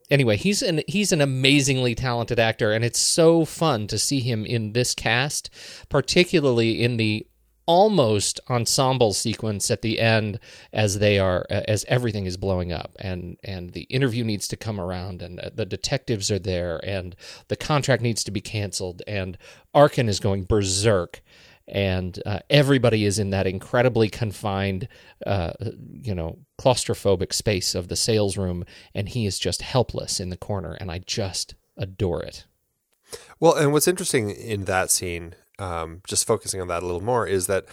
anyway, he's an he's an amazingly talented actor, and it's so fun to see him in this cast, particularly in the almost ensemble sequence at the end as they are uh, as everything is blowing up and and the interview needs to come around and uh, the detectives are there and the contract needs to be canceled and Arkin is going berserk and uh, everybody is in that incredibly confined uh, you know claustrophobic space of the sales room and he is just helpless in the corner and I just adore it. Well, and what's interesting in that scene, um, just focusing on that a little more, is that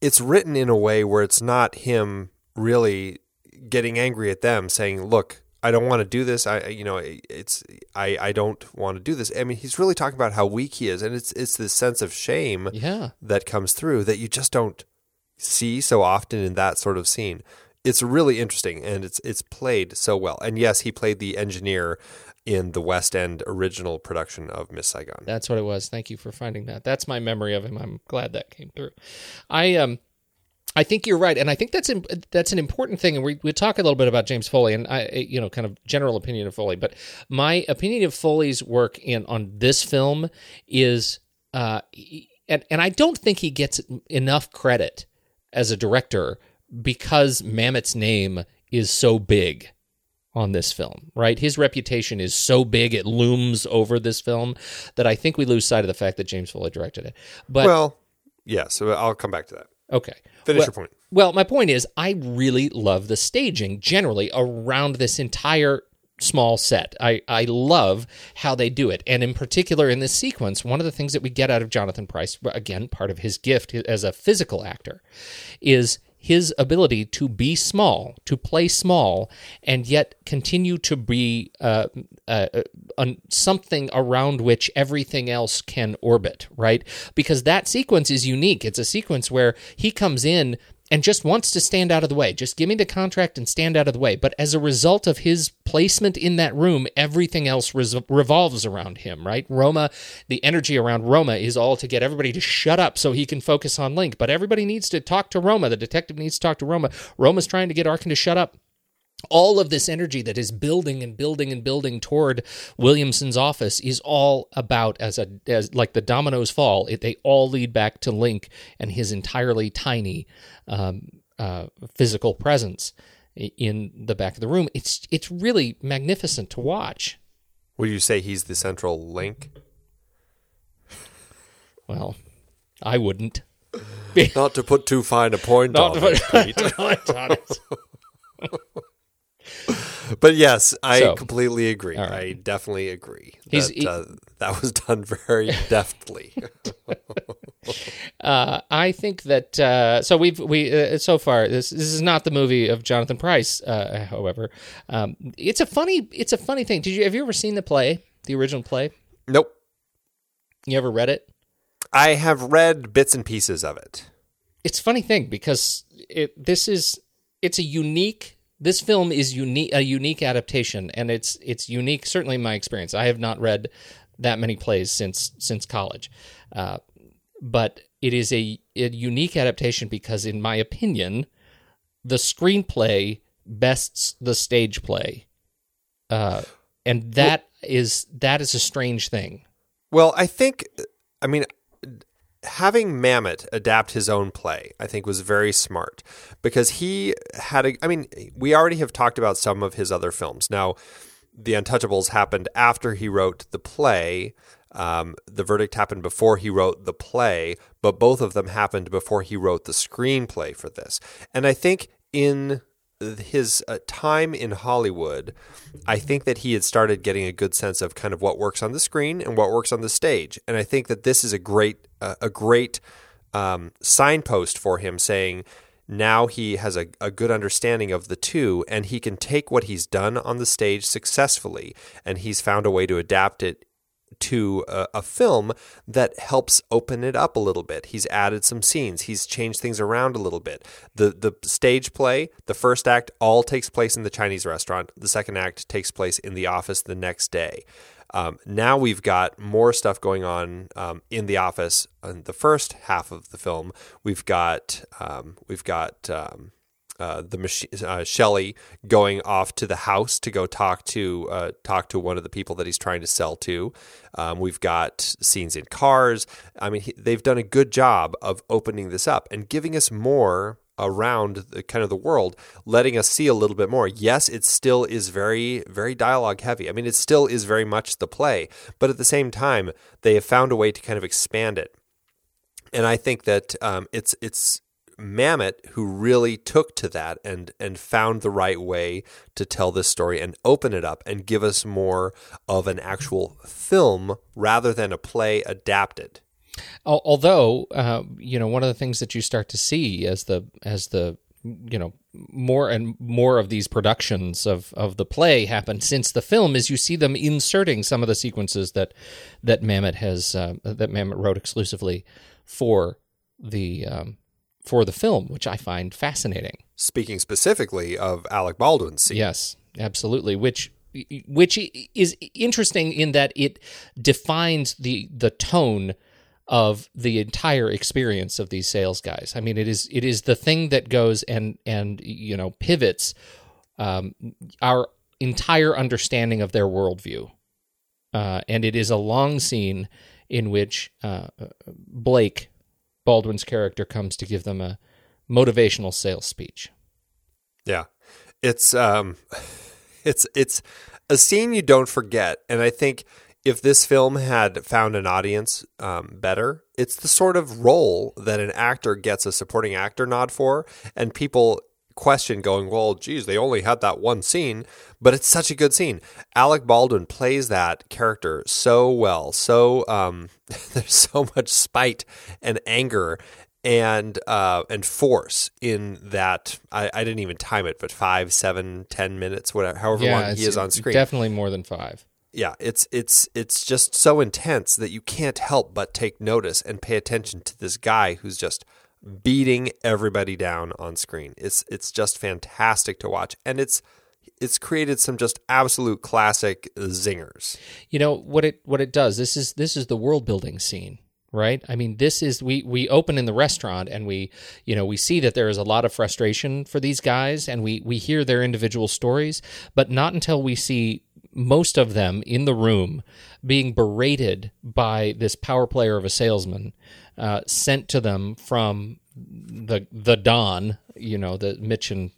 it's written in a way where it's not him really getting angry at them, saying, "Look, I don't want to do this. I, you know, it's I, I don't want to do this." I mean, he's really talking about how weak he is, and it's it's this sense of shame yeah that comes through that you just don't see so often in that sort of scene. It's really interesting, and it's it's played so well. And yes, he played the engineer in the West End original production of Miss Saigon. That's what it was. Thank you for finding that. That's my memory of him. I'm glad that came through. I um I think you're right, and I think that's that's an important thing. And we we talk a little bit about James Foley, and I you know kind of general opinion of Foley, but my opinion of Foley's work in on this film is, uh, and and I don't think he gets enough credit as a director because Mamet's name is so big on this film, right? His reputation is so big it looms over this film that I think we lose sight of the fact that James Foley directed it. But well, yeah, so I'll come back to that. Okay. Finish well, your point. Well, my point is I really love the staging generally around this entire small set. I, I love how they do it. And in particular in this sequence, one of the things that we get out of Jonathan Pryce, again, part of his gift as a physical actor, is his ability to be small, to play small, and yet continue to be uh, uh, uh, something around which everything else can orbit, right? Because that sequence is unique. It's a sequence where he comes in and just wants to stand out of the way. Just give me the contract and stand out of the way. But as a result of his placement in that room, everything else revolves around him, right? Roma, the energy around Roma is all to get everybody to shut up so he can focus on Lingk. But everybody needs to talk to Roma. The detective needs to talk to Roma. Roma's trying to get Arkin to shut up. All of this energy that is building and building and building toward Williamson's office is all about as a as like the dominoes fall. It, they all lead back to Lingk and his entirely tiny um, uh, physical presence in the back of the room. It's it's really magnificent to watch. Would you say he's the central link? Well, I wouldn't. Not to put too fine a point Not on it, Pete. Not on it. But yes, I So, completely agree. right. I definitely agree. He's- that, he- uh, that was done very deftly. Uh, I think that uh, so we've we uh, so far this this is not the movie of Jonathan Pryce. Uh, however, um, it's a funny it's a funny thing. Did you have you ever seen the play, the original play? nope. You ever read it? I have read bits and pieces of it. It's a funny thing because it this is it's a unique this film is unique a unique adaptation and it's it's unique certainly in my experience. I have not read that many plays since since college. Uh, but it is a, a unique adaptation because in my opinion the screenplay bests the stage play. Uh, and that is that is a strange thing. Well, I think, I mean, having Mamet adapt his own play, I think was very smart because he had a, I mean, we already have talked about some of his other films. Now, The Untouchables happened after he wrote the play. Um, the verdict happened before he wrote the play, but both of them happened before he wrote the screenplay for this. And I think in his uh, time in Hollywood, I think that he had started getting a good sense of kind of what works on the screen and what works on the stage. And I think that this is a great uh, a great um, signpost for him, saying now he has a, a good understanding of the two, and he can take what he's done on the stage successfully, and he's found a way to adapt it to a, a film that helps open it up a little bit. He's added some scenes. He's changed things around a little bit. The the stage play, the first act all takes place in the Chinese restaurant. The second act takes place in the office the next day. Um, now we've got more stuff going on um, in the office. In the first half of the film, we've got um, we've got um, uh, the machine, uh, Shelley going off to the house to go talk to uh, talk to one of the people that he's trying to sell to. Um, we've got scenes in cars. I mean, he, they've done a good job of opening this up and giving us more around the kind of the world, letting us see a little bit more. Yes, it still is very very dialogue heavy. I mean, it still is very much the play, but at the same time, they have found a way to kind of expand it. And I think that um, it's it's Mamet who really took to that and and found the right way to tell this story and open it up and give us more of an actual film rather than a play adapted. Although, uh, you know, one of the things that you start to see as the as the you know more and more of these productions of of the play happen since the film is you see them inserting some of the sequences that that Mamet has uh, that Mamet wrote exclusively for the um, for the film, which I find fascinating. Speaking specifically of Alec Baldwin's scene. Yes, absolutely. Which which is interesting in that it defines the the tone of the entire experience of these sales guys. I mean, it is it is the thing that goes and and you know pivots um, our entire understanding of their worldview, uh, and it is a long scene in which uh, Blake Baldwin's character comes to give them a motivational sales speech. Yeah. It's um it's it's a scene you don't forget and I think if this film had found an audience um, better, it's the sort of role that an actor gets a supporting actor nod for, and people question going, well, geez, they only had that one scene, but it's such a good scene. Alec Baldwin plays that character so well. So um, there's so much spite and anger and uh, and force in that. I, I didn't even time it, but five, seven, ten minutes, whatever, however long he is on screen. Definitely more than five. Yeah, it's it's it's just so intense that you can't help but take notice and pay attention to this guy who's just beating everybody down on screen. It's it's just fantastic to watch, and it's it's created some just absolute classic zingers. You know what it what it does. This is this is the world building scene. right? I mean, this is we we open in the restaurant and we you know we see that there is a lot of frustration for these guys and we we hear their individual stories, but not until we see most of them in the room being berated by this power player of a salesman uh, sent to them from the the Don, you know, the Mitch and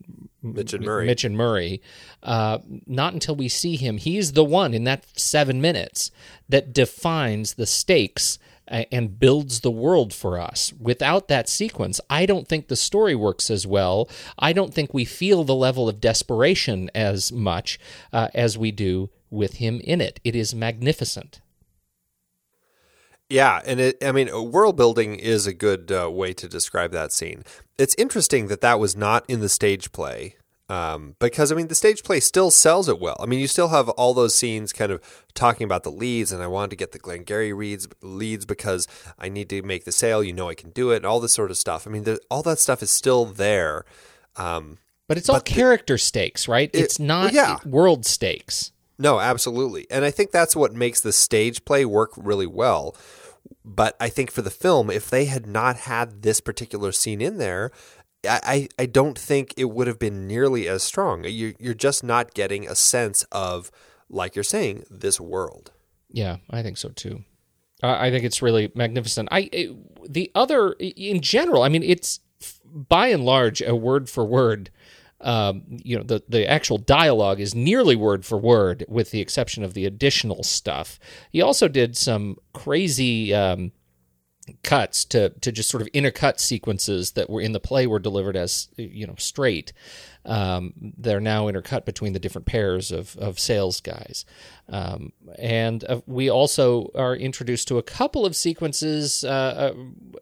Mitch and Murray. Mitch and Murray. Uh, not until we see him, he's the one in that seven minutes that defines the stakes and builds the world for us. Without that sequence, I don't think the story works as well. I don't think we feel the level of desperation as much uh, as we do with him in it. It is magnificent. Yeah, and it, I mean, world building is a good uh, way to describe that scene. It's interesting that that was not in the stage play. Um, because I mean, the stage play still sells it well. I mean, you still have all those scenes kind of talking about the leads, and I wanted to get the Glengarry leads, leads because I need to make the sale. You know, I can do it, and all this sort of stuff. I mean, the, all that stuff is still there. Um, but it's all but the- character stakes, right? It- it's not yeah. world stakes. No, absolutely. And I think that's what makes the stage play work really well. But I think for the film, if they had not had this particular scene in there, I, I, don't think it would have been nearly as strong. You're, you're just not getting a sense of, like you're saying, this world. Yeah, I think so too. I think it's really magnificent. I the other in general, I mean, it's by and large a word for word. Um, you know, the the actual dialogue is nearly word for word, with the exception of the additional stuff. He also did some crazy. Um, cuts to to just sort of intercut sequences that were in the play were delivered as you know straight. Um, they're now intercut between the different pairs of of sales guys, um, and uh, we also are introduced to a couple of sequences. Uh,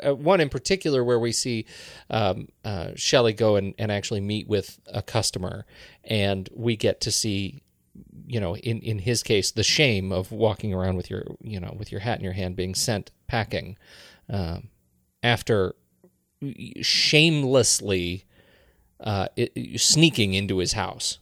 uh, one in particular where we see um, uh, Shelley go and, and actually meet with a customer, and we get to see you know, in, in his case, the shame of walking around with your, you know, with your hat in your hand, being sent packing, um, after shamelessly uh, it, sneaking into his house.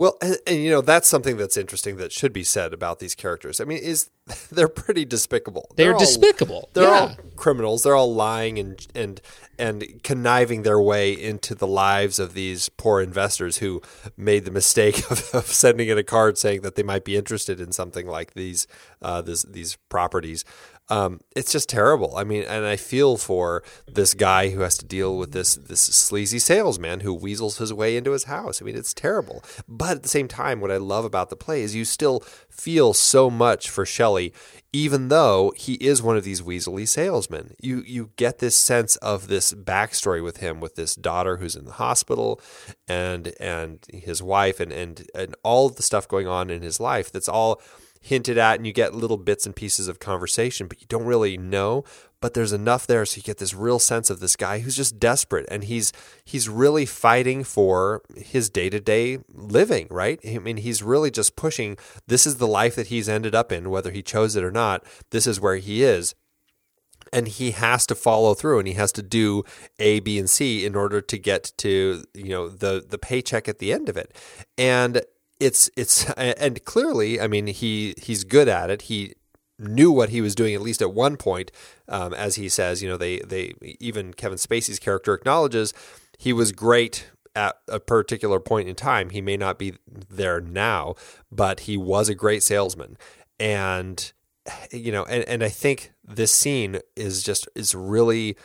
Well, and, and, you know that's something that's interesting that should be said about these characters. I mean, is they're pretty despicable. They're, all- despicable. They're yeah. all criminals. They're all lying and and and conniving their way into the lives of these poor investors who made the mistake of, of sending in a card saying that they might be interested in something like these uh, this, these properties. Um, it's just terrible. I mean, and I feel for this guy who has to deal with this this sleazy salesman who weasels his way into his house. I mean, it's terrible. But at the same time, what I love about the play is you still feel so much for Shelley, even though he is one of these weaselly salesmen. You you get this sense of this backstory with him, with this daughter who's in the hospital, and and his wife, and and and all the stuff going on in his life. That's all hinted at and you get little bits and pieces of conversation, but you don't really know. But there's enough there so you get this real sense of this guy who's just desperate and he's he's really fighting for his day-to-day living, right? I mean, he's really just pushing this is the life that he's ended up in, whether he chose it or not. This is where he is. And he has to follow through and he has to do A, B, and C in order to get to, you know, the the paycheck at the end of it. And it's it's and clearly, I mean, he he's good at it. He knew what he was doing at least at one point, um, as he says. You know, they they even Kevin Spacey's character acknowledges he was great at a particular point in time. He may not be there now, but he was a great salesman, and you know, and and I think this scene is just is really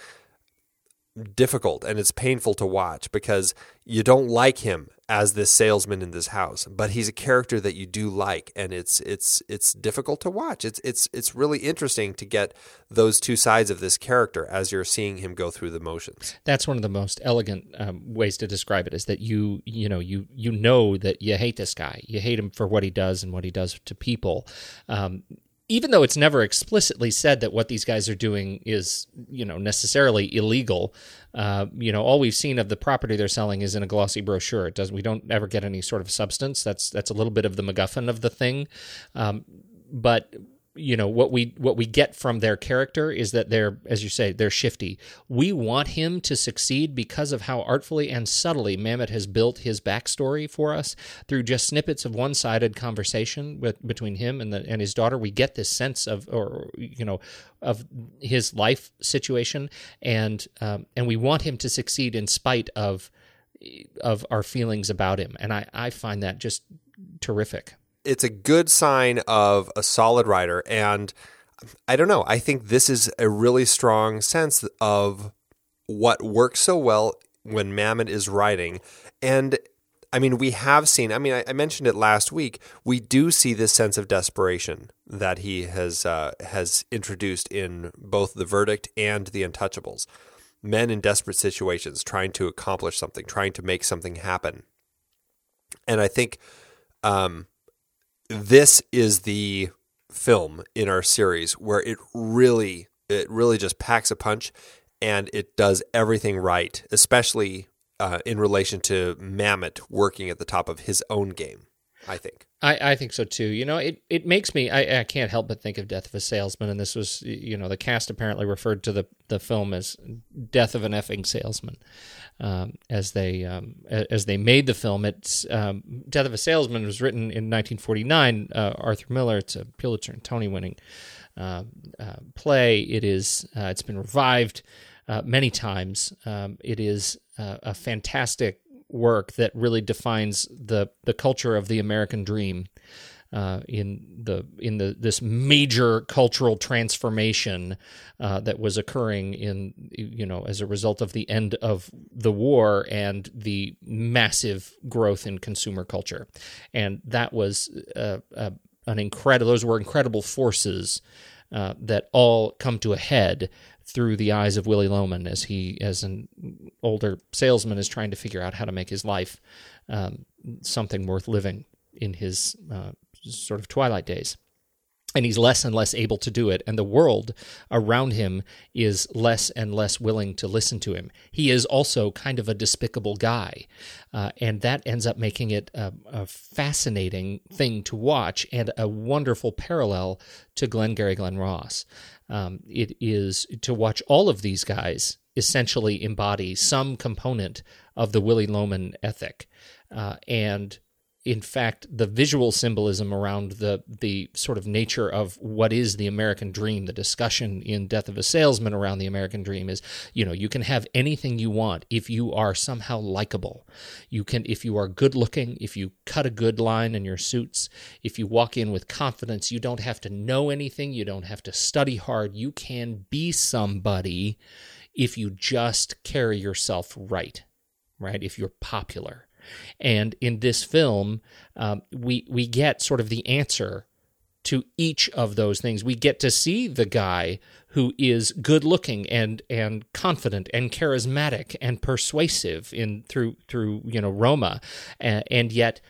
difficult and it's painful to watch because you don't like him as this salesman in this house but he's a character that you do like and it's it's it's difficult to watch it's it's it's really interesting to get those two sides of this character as you're seeing him go through the motions That's one of the most elegant um, ways to describe it. Is that you you know you you know that you hate this guy. You hate him for what he does and what he does to people. Um, even though it's never explicitly said that what these guys are doing is, you know, necessarily illegal, uh, you know, all we've seen of the property they're selling is in a glossy brochure. It does we don't ever get any sort of substance. That's that's a little bit of the MacGuffin of the thing, um, but you know what we what we get from their character is that they're as you say they're shifty. We want him to succeed because of how artfully and subtly Mamet has built his backstory for us through just snippets of one-sided conversation with between him and the and his daughter. We get this sense of or you know of his life situation and um, and we want him to succeed in spite of of our feelings about him. And I I find that just terrific it's a good sign of a solid writer. And I don't know. I think this is a really strong sense of what works so well when Mamet is writing. And I mean, we have seen, I mean, I, I mentioned it last week. We do see this sense of desperation that he has, uh, has introduced in both The Verdict and The Untouchables. Men in desperate situations trying to accomplish something, trying to make something happen. And I think, um, this is the film in our series where it really it really just packs a punch and it does everything right, especially uh, in relation to Mamet working at the top of his own game. I think. I, I think so too. You know, it, it makes me I, I can't help but think of Death of a Salesman, and this was you know the cast apparently referred to the the film as Death of an effing salesman, um, as they um, as they made the film. It's um, Death of a Salesman was written in 1949. Uh, Arthur Miller. It's a Pulitzer and Tony winning uh, uh, play. It is uh, it's been revived uh, many times. Um, it is uh, a fantastic work that really defines the the culture of the American dream uh, in the in the this major cultural transformation uh, that was occurring in you know as a result of the end of the war and the massive growth in consumer culture, and that was uh, uh an incredible. Those were incredible forces uh, that all come to a head through the eyes of Willy Loman as he, as an older salesman, is trying to figure out how to make his life um, something worth living in his uh, sort of twilight days. And he's less and less able to do it, and the world around him is less and less willing to listen to him. He is also kind of a despicable guy, uh, and that ends up making it a, a, fascinating thing to watch and a wonderful parallel to Glengarry Glen Ross. Um, it is to watch all of these guys essentially embody some component of the Willy Loman ethic. Uh, and in fact, the visual symbolism around the the sort of nature of what is the American dream, the discussion in Death of a Salesman around the American dream is, you know, you can have anything you want if you are somehow likable. You can, if you are good looking, if you cut a good line in your suits, if you walk in with confidence, you don't have to know anything, you don't have to study hard. You can be somebody if you just carry yourself right, right? If you're popular and in this film, um, we we get sort of the answer to each of those things. We get to see the guy who is good looking and and confident and charismatic and persuasive in through through you know Roma, and, and yet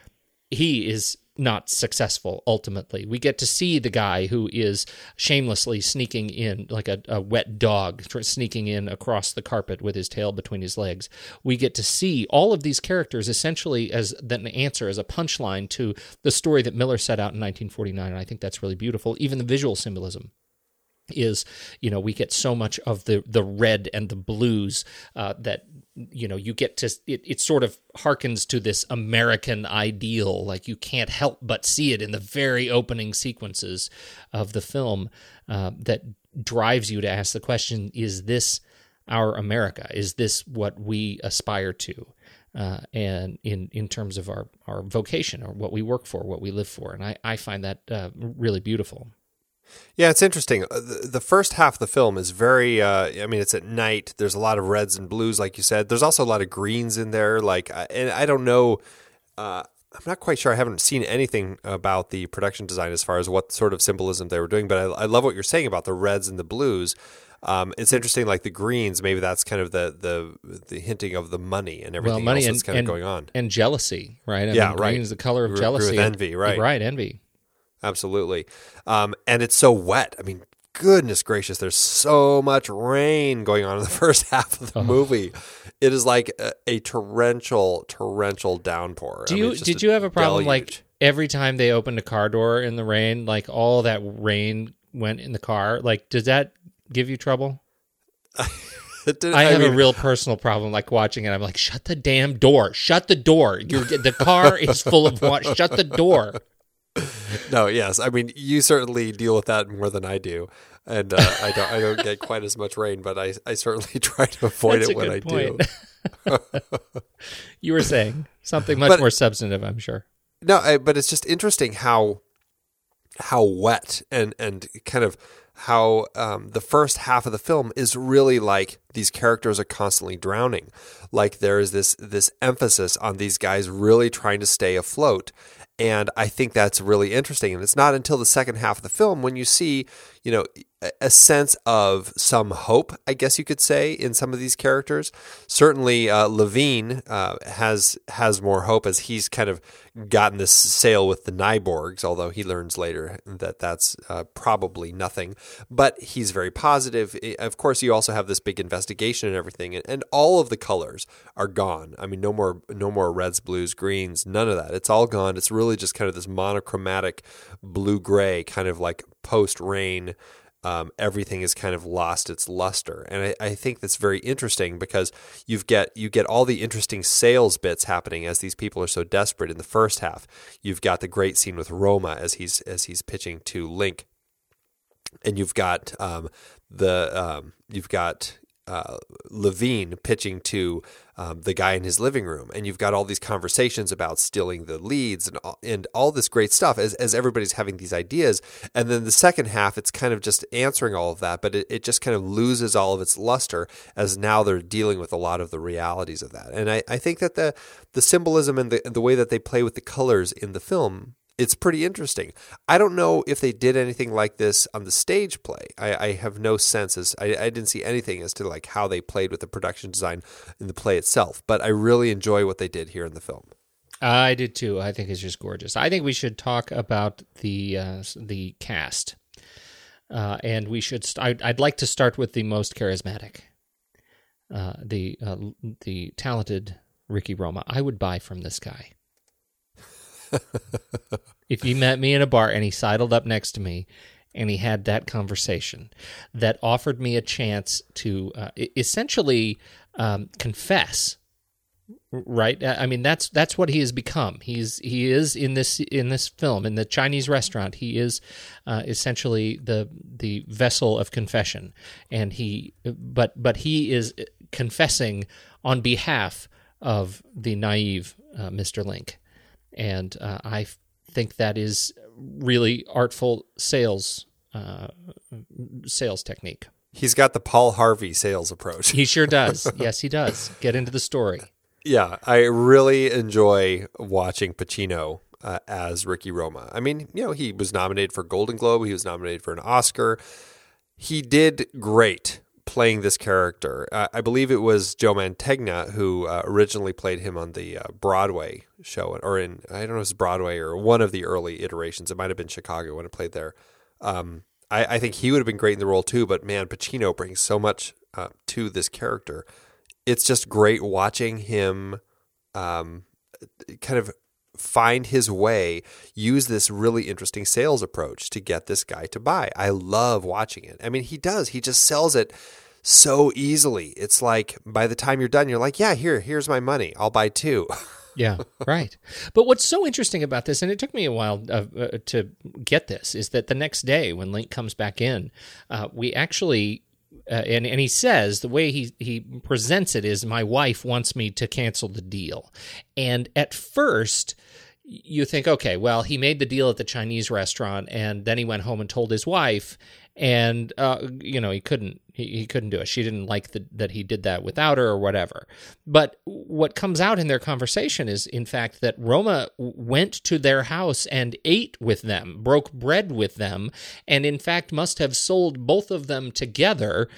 he is not successful ultimately. We get to see the guy who is shamelessly sneaking in like a, a wet dog, sneaking in across the carpet with his tail between his legs. We get to see all of these characters essentially as an answer, as a punchline to the story that Miller set out in 1949. And I think that's really beautiful. Even the visual symbolism is you know we get so much of the the red and the blues uh, that you know you get to it, it sort of harkens to this american ideal like you can't help but see it in the very opening sequences of the film uh, that drives you to ask the question is this our america? Is this what we aspire to? Uh, and in in terms of our our vocation or what we work for what we live for. And i i find that uh, really beautiful yeah, it's interesting. Uh, the first half of the film is very. Uh, I mean, it's at night. There's a lot of reds and blues, like you said. There's also a lot of greens in there. Like, and I don't know. Uh, I'm not quite sure. I haven't seen anything about the production design as far as what sort of symbolism they were doing. But I, I love what you're saying about the reds and the blues. Um, it's interesting, like the greens. Maybe that's kind of the the the hinting of the money and everything well, money else and, that's kind and, of going on, and jealousy, right? I yeah, mean, right. Green is the color of jealousy, with envy, right? Right, envy. Absolutely. Um, and it's so wet. I mean, goodness gracious, there's so much rain going on in the first half of the Uh-huh. movie. It is like a, a torrential, torrential downpour. Do I mean, you did you have a problem deluge. like every time they opened a car door in the rain, like all that rain went in the car. Like, does that give you trouble? Did- I have mean, a real personal problem, like watching it. I'm like, shut the damn door! Shut the door! You're the car is full of water. Shut the door. No, yes. I mean, you certainly deal with that more than I do, and uh, I don't. I don't get quite as much rain, but I, I certainly try to avoid That's it when I good do. You were saying something much But- more substantive, I'm sure. No, I, but it's just interesting how how wet and and kind of how um, the first half of the film is really like these characters are constantly drowning. Like there is this this emphasis on these guys really trying to stay afloat. And I think that's really interesting. And it's not until the second half of the film when you see, you know, a- sense of some hope, I guess you could say, in some of these characters. Certainly, uh, Levene uh, has has more hope as he's kind of gotten this sale with the Nyborgs, although he learns later that that's uh, probably nothing. But he's very positive. Of course, you also have this big investigation and everything, and, and all of the colors are gone. I mean, no more no more reds, blues, greens, none of that. It's all gone. It's really just kind of this monochromatic blue gray, kind of like post rain um, everything has kind of lost its luster. And I, I think that's very interesting because you've get you get all the interesting sales bits happening as these people are so desperate in the first half. You've got the great scene with Roma as he's as he's pitching to Lingk, and you've got um, the um, you've got uh, Levene pitching to um, the guy in his living room, and you've got all these conversations about stealing the leads and all, and all this great stuff as, as everybody's having these ideas. And then the second half, it's kind of just answering all of that, but it, it just kind of loses all of its luster as now they're dealing with a lot of the realities of that. And I, I think that the the symbolism and the the way that they play with the colors in the film it's pretty interesting. I don't know if they did anything like this on the stage play. I, I have no sense as I, I didn't see anything as to like how they played with the production design in the play itself. But I really enjoy what they did here in the film. I did too. I think it's just gorgeous. I think we should talk about the uh, the cast, uh, and we should. St- I'd, I'd like to start with the most charismatic, uh, the uh, the talented Ricky Roma. I would buy from this guy. if he met me in a bar and he sidled up next to me and he had that conversation that offered me a chance to uh, essentially um, confess right? I mean that's that's what he has become. He's he is in this in this film in the chinese restaurant he is uh, essentially the the vessel of confession. And he but but he is confessing on behalf of the naive uh, mr Lingk and uh, i think that is really artful sales uh, sales technique He's got the Paul Harvey sales approach. he sure does yes he does get into the story Yeah, I really enjoy watching Pacino uh, as Ricky Roma. I mean, you know, he was nominated for Golden Globe, he was nominated for an Oscar. He did great playing this character. Uh, I believe it was Joe Mantegna who uh, originally played him on the uh, Broadway show, or in I don't know if it's Broadway or one of the early iterations. It might have been Chicago when it played there. Um, I, I think he would have been great in the role too. But man, Pacino brings so much uh, to this character it's just great watching him um, kind of find his way, use this really interesting sales approach to get this guy to buy. I love watching it. I mean, he does. He just sells it so easily. It's like by the time you're done, you're like, yeah, here, here's my money. I'll buy two. Yeah, right. But what's so interesting about this, and it took me a while uh, uh, to get this, is that the next day when Lingk comes back in, uh, we actually. Uh, and and he says the way he he presents it is my wife wants me to cancel the deal, and at first you think okay well he made the deal at the Chinese restaurant and then he went home and told his wife and uh, you know he couldn't he, he couldn't do it. She didn't like the, that he did that without her or whatever. But what comes out in their conversation is in fact that roma went to their house and ate with them broke bread with them and in fact must have sold both of them together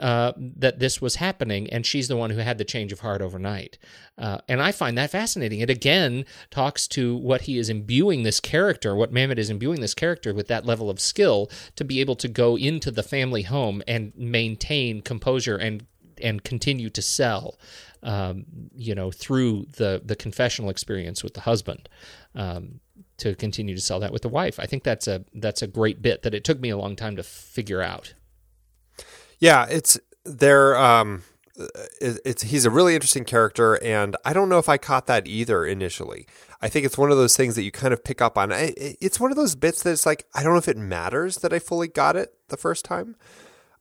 uh, that this was happening, and she's the one who had the change of heart overnight. Uh, and I find that fascinating. It again talks to what he is imbuing this character, what Mamet is imbuing this character with that level of skill to be able to go into the family home and maintain composure and and continue to sell, um, you know, through the the confessional experience with the husband. Um, to continue to sell that with the wife. I think that's a that's a great bit that it took me a long time to figure out. Yeah, it's there. Um, it, it's he's a really interesting character, and I don't know if I caught that either initially. I think it's one of those things that you kind of pick up on. I, it's one of those bits that it's like I don't know if it matters that I fully got it the first time.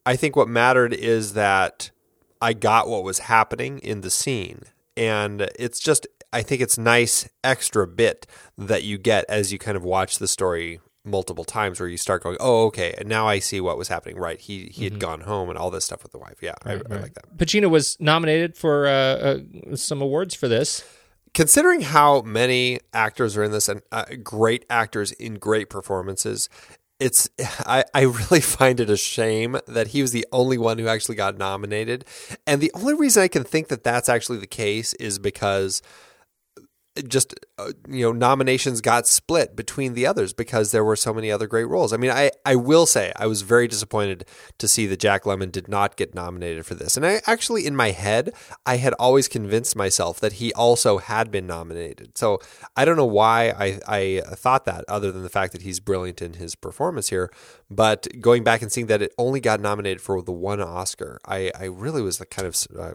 I think what mattered is that I got what was happening in the scene, and it's just I think it's nice extra bit that you get as you kind of watch the story multiple times where you start going, oh, okay, and now I see what was happening. Right, he he had gone home and all this stuff with the wife. Yeah, I, I like that. Pacino was nominated for uh, uh, some awards for this. Considering how many actors are in this and uh, great actors in great performances, it's I, I really find it a shame that he was the only one who actually got nominated. And the only reason I can think that that's actually the case is because just uh, you know nominations got split between the others because there were so many other great roles. I mean, I I will say I was very disappointed to see that Jack Lemmon did not get nominated for this. And I actually in my head I had always convinced myself that he also had been nominated. So I don't know why I I thought that other than the fact that he's brilliant in his performance here. But going back and seeing that it only got nominated for the one Oscar, I I really was kind of uh,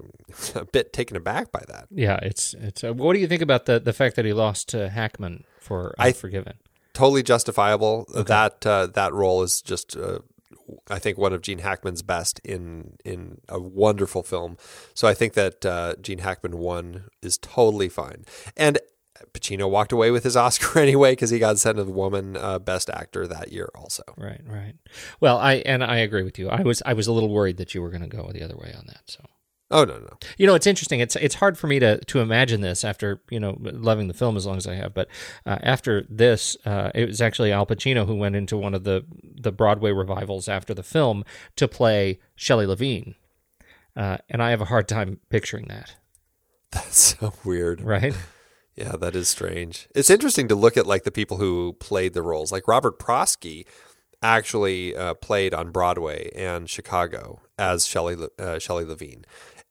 a bit taken aback by that. Yeah, it's it's. Uh, what do you think about the the fact that he lost to Hackman for I- Unforgiven? totally justifiable. That uh, that role is just, uh, I think, one of Gene Hackman's best in in a wonderful film. So I think that uh, Gene Hackman won is totally fine. And Pacino walked away with his Oscar anyway because he got Scent of a Woman uh, Best Actor that year also. Right, right. Well, I and I agree with you. I was I was a little worried that you were going to go the other way on that. So Oh no no. you know, it's interesting. It's it's hard for me to to imagine this after you know loving the film as long as I have. But uh, after this, uh, it was actually Al Pacino who went into one of the the Broadway revivals after the film to play Shelley Levene, uh, and I have a hard time picturing that. That's so weird. Right. Yeah, that is strange. It's interesting to look at like the people who played the roles. Like Robert Prosky actually uh, played on Broadway and Chicago as Shelley Le- uh, Shelley Levene,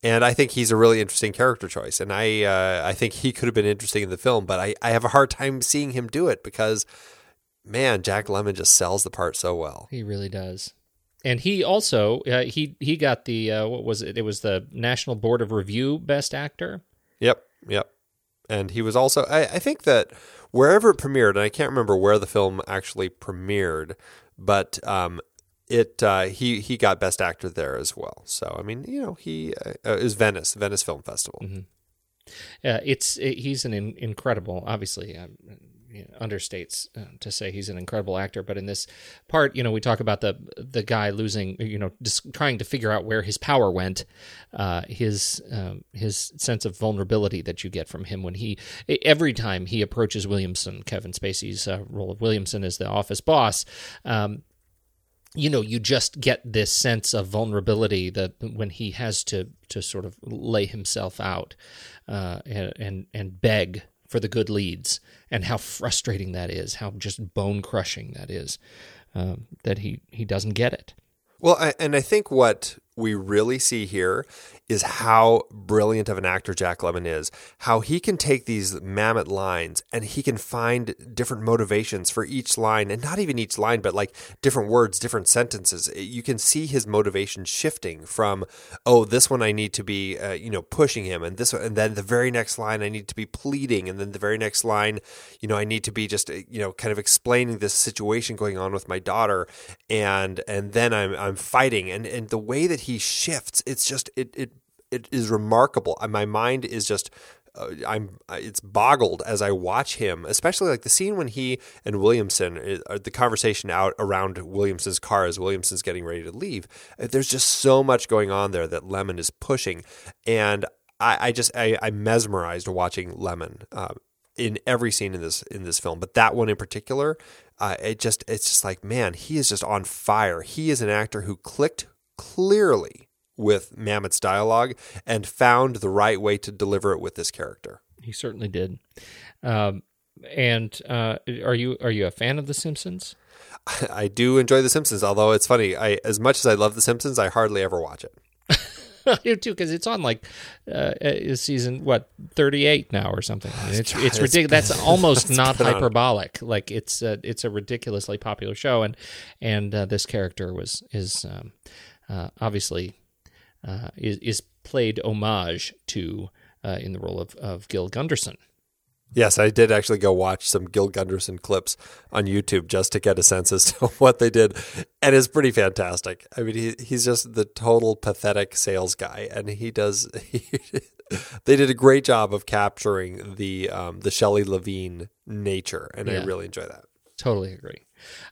and I think he's a really interesting character choice. And I uh, I think he could have been interesting in the film, but I, I have a hard time seeing him do it because man, Jack Lemmon just sells the part so well. He really does. And he also uh, he he got the uh, what was it? It was the National Board of Review Best Actor. Yep, yep. And he was also, I, I think that wherever it premiered, and I can't remember where the film actually premiered, but um, it uh, he he got Best Actor there as well. So I mean, you know, he uh, was Venice, Venice Film Festival. Uh, it's it, he's an in, incredible, obviously. Um, you know, understates uh, to say he's an incredible actor, but in this part, you know, we talk about the the guy losing, you know, just trying to figure out where his power went, uh, his um, his sense of vulnerability that you get from him when he every time he approaches Williamson, Kevin Spacey's uh, role of Williamson as the office boss. Um, you know, you just get this sense of vulnerability that when he has to to sort of lay himself out uh, and, and and beg for the good leads, and how frustrating that is, how just bone crushing that is, um, that he he doesn't get it. Well, I, and I think what we really see here is how brilliant of an actor Jack Lemmon is. How he can take these mammoth lines and he can find different motivations for each line, and not even each line, but like different words, different sentences. You can see his motivation shifting from, oh, this one I need to be, uh, you know, pushing him, and this, and then the very next line I need to be pleading, and then the very next line, you know, I need to be just, you know, kind of explaining this situation going on with my daughter, and and then I'm I'm fighting, and and the way that he shifts, it's just it it it is remarkable. My mind is just uh, I'm it's boggled as I watch him, especially like the scene when he and Williamson uh, the conversation out around Williamson's car as Williamson's getting ready to leave. Uh, There's just so much going on there that Lemmon is pushing, and I, I just I, I'm mesmerized watching Lemmon. Uh, in every scene in this in this film, but that one in particular, uh, it just it's just like man, he is just on fire. He is an actor who clicked clearly with Mamet's dialogue and found the right way to deliver it with this character. He certainly did. Um, and uh, are you are you a fan of The Simpsons? I do enjoy The Simpsons, although it's funny. I as much as I love The Simpsons, I hardly ever watch it. I do too because it's on like uh, season what thirty eight now or something. It's God, it's ridiculous. That's almost not been on- hyperbolic. Like it's a, it's a ridiculously popular show, and and uh, this character was is um, uh, obviously uh, is is played homage to uh, in the role of of Gil Gunderson. Yes, I did actually go watch some Gil Gunderson clips on YouTube just to get a sense as to what they did, and it's pretty fantastic. I mean, he, he's just the total pathetic sales guy, and he does. He, they did a great job of capturing the um, the Shelley Levene nature, and I really enjoy that. Totally agree.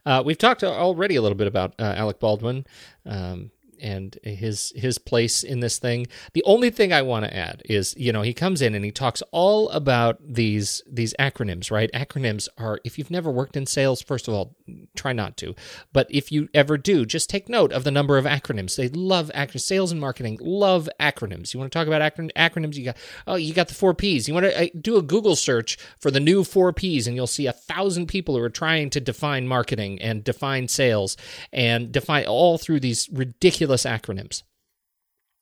Uh, we've talked already a little bit about uh, Alec Baldwin um, and his his place in this thing. The only thing I want to add is, you know, he comes in and he talks all about these these acronyms, right? Acronyms are if you've never worked in sales, first of all, try not to. But if you ever do, just take note of the number of acronyms. They love acronyms. Sales and marketing love acronyms. You want to talk about acron- acronyms? You got oh, you got the four P's. You want to uh, do a Google search for the new four P's, and you'll see a thousand people who are trying to define marketing and define sales and define all through these ridiculous acronyms.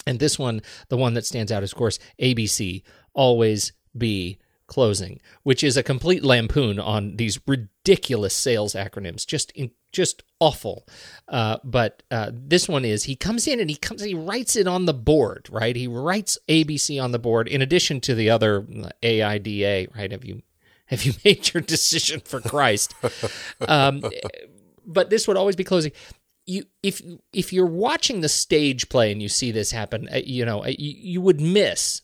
And this one, the one that stands out is, of course, ABC, always be closing, which is a complete lampoon on these ridiculous sales acronyms. Just in, just awful. Uh, but uh, this one is he comes in and he comes he writes it on the board, right? He writes ABC on the board in addition to the other AIDA, right? Have you have you made your decision for Christ? um, but this would always be closing you if if you're watching the stage play and you see this happen, uh, you know you, you would miss.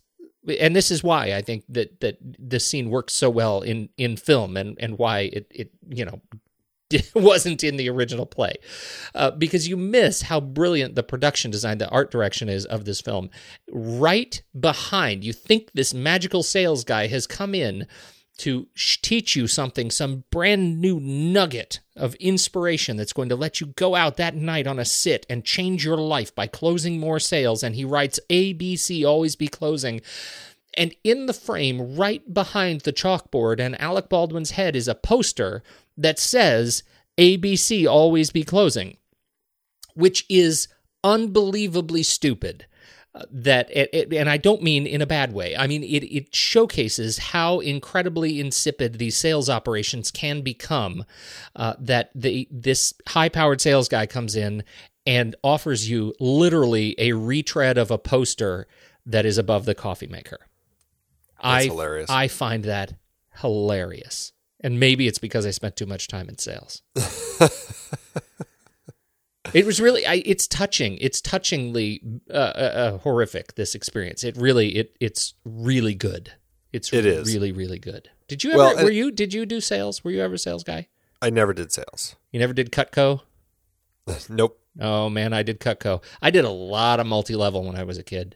And this is why I think that that this scene works so well in in film, and and why it it you know wasn't in the original play, uh, because you miss how brilliant the production design, the art direction is of this film. Right behind, you think this magical sales guy has come in to teach you something, some brand new nugget of inspiration that's going to let you go out that night on a sit and change your life by closing more sales. And he writes ABC, always be closing. And in the frame, right behind the chalkboard and Alec Baldwin's head, is a poster that says ABC, always be closing, which is unbelievably stupid that it, it, and I don't mean in a bad way. I mean it it showcases how incredibly insipid these sales operations can become. Uh, that the this high powered sales guy comes in and offers you literally a retread of a poster that is above the coffee maker. That's I hilarious. I find that hilarious. And maybe it's because I spent too much time in sales. It was really, I, it's touching. It's touchingly uh, uh, uh, horrific. This experience. It really, it it's really good. It's It is. really, really good. Did you ever? Well, were you? Did you do sales? Were you ever a sales guy? I never did sales. You never did Cutco? Nope. Oh man, I did Cutco. I did a lot of multi-level when I was a kid.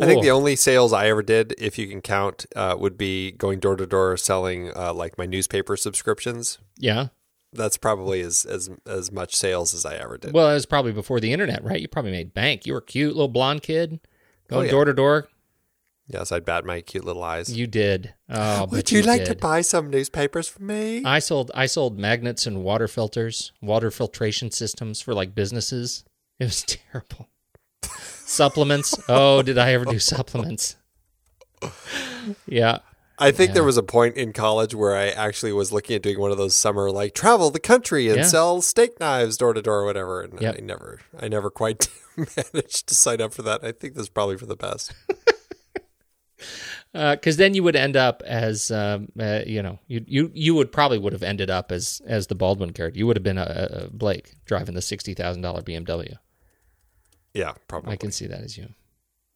I think the only sales I ever did, if you can count, uh, would be going door to door selling uh, like my newspaper subscriptions. yeah. That's probably as as as much sales as I ever did. Well, it was probably before the internet, right? You probably made bank. You were a cute little blonde kid going oh, yeah. door to door. yes, I'd bat my cute little eyes. You did. Oh, Would but you, like to buy some newspapers for me? I sold I sold magnets and water filters, water filtration systems for like businesses. It was terrible. supplements. Oh, did I ever do supplements? Yeah. I think Yeah. there was a point in college where I actually was looking at doing one of those summer like travel the country and Yeah. sell steak knives door to door or whatever. And Yep. I never I never quite managed to sign up for that. I think that's probably for the best. because then you would end up as um, uh, you know you you you would probably would have ended up as as the Baldwin character. You would have been a, a Blake driving the sixty thousand dollar BMW. Yeah, probably. I can see that as you.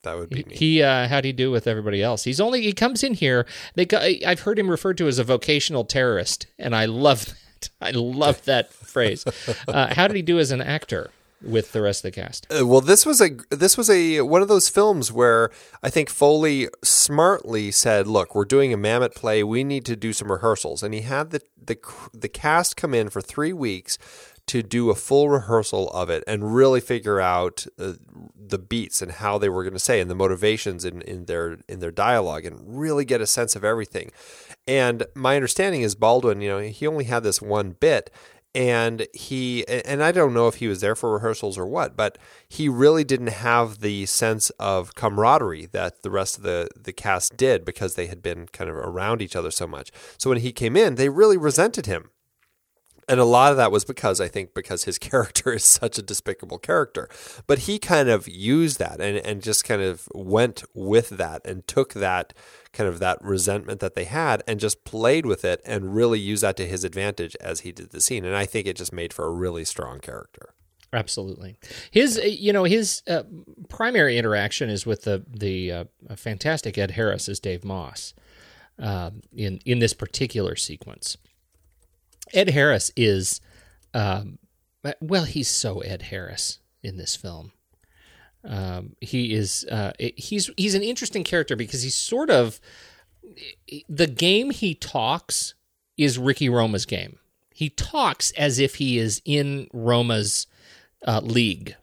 That would be me. He uh, how'd he do with everybody else? He's only he comes in here. They I've heard him referred to as a vocational terrorist, and I love that. I love that phrase. Uh, how did he do as an actor with the rest of the cast? Uh, well, this was a this was a one of those films where I think Foley smartly said, "Look, we're doing a Mamet play. We need to do some rehearsals." And he had the the the cast come in for three weeks to do a full rehearsal of it and really figure out uh, the beats and how they were going to say and the motivations in, in their in their dialogue and really get a sense of everything. And my understanding is Baldwin, you know, he only had this one bit and he and I don't know if he was there for rehearsals or what, but he really didn't have the sense of camaraderie that the rest of the the cast did because they had been kind of around each other so much. So when he came in, they really resented him. And a lot of that was because I think because his character is such a despicable character. But he kind of used that and, and just kind of went with that and took that kind of that resentment that they had and just played with it and really used that to his advantage as he did the scene. And I think it just made for a really strong character. Absolutely. His, uh, you know, his uh, primary interaction is with the the uh, fantastic Ed Harris as Dave Moss um, in in this particular sequence. Ed Harris is, um, well, he's so Ed Harris in this film. Um, he is uh, he's he's an interesting character because he's sort of the game he talks is Ricky Roma's game. He talks as if he is in Roma's uh, league,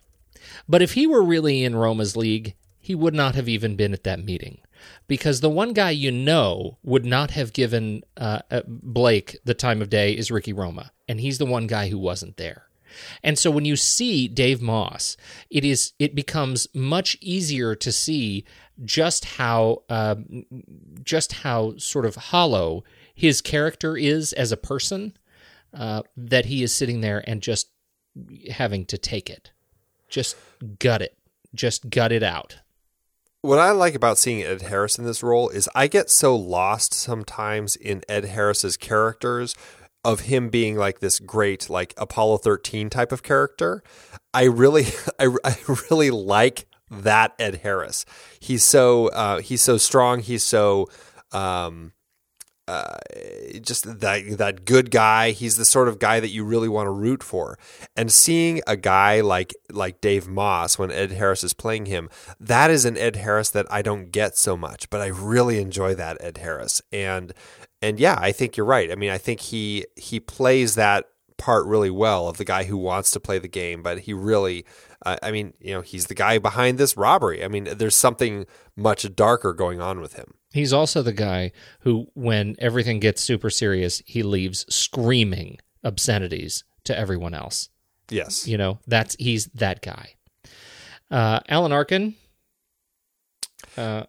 but if he were really in Roma's league, he would not have even been at that meeting because the one guy you know would not have given uh, uh, Blake the time of day is Ricky Roma, and he's the one guy who wasn't there. And so when you see Dave Moss, it is it becomes much easier to see just how uh, just how sort of hollow his character is as a person. Uh, that he is sitting there and just having to take it, just gut it, just gut it out what I like about seeing Ed Harris in this role is I get so lost sometimes in Ed Harris's characters of him being like this great like Apollo 13 type of character. I really I, I really like that Ed Harris. He's so uh, he's so strong, he's so um, uh, just that that good guy. He's the sort of guy that you really want to root for. And seeing a guy like like Dave Moss when Ed Harris is playing him, that is an Ed Harris that I don't get so much, but I really enjoy that Ed Harris. And and yeah, I think you're right. I mean, I think he he plays that part really well of the guy who wants to play the game, but he really uh, I mean, you know, he's the guy behind this robbery. I mean, there's something much darker going on with him. He's also the guy who, when everything gets super serious, he leaves screaming obscenities to everyone else. Yes. You know, that's he's that guy. Uh, Alan Arkin, uh,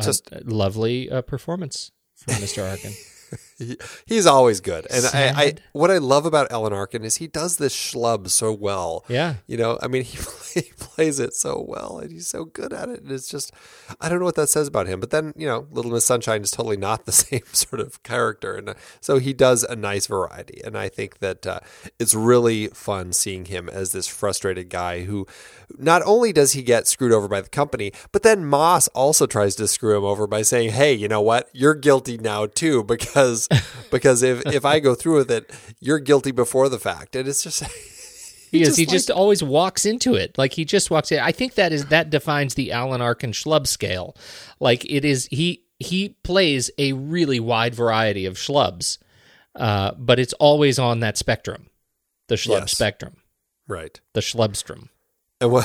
just a lovely uh, performance from Mr. Arkin. he, he's always good. And I, I, what I love about Alan Arkin is he does this schlub so well. Yeah. You know, I mean, he, he plays it so well and he's so good at it. And it's just, I don't know what that says about him. But then, you know, Little Miss Sunshine is totally not the same sort of character. And uh, so he does a nice variety. And I think that uh, it's really fun seeing him as this frustrated guy who not only does he get screwed over by the company, but then Moss also tries to screw him over by saying, hey, you know what? You're guilty now too, because because because if if I go through with it, you're guilty before the fact, and it's just. He, he, just, he like, just always walks into it. Like he just walks in. I think that is that defines the Alan Arkin schlub scale. Like it is he he plays a really wide variety of schlubs, uh, but it's always on that spectrum, the schlub yes. spectrum, right? The schlubstrom. And what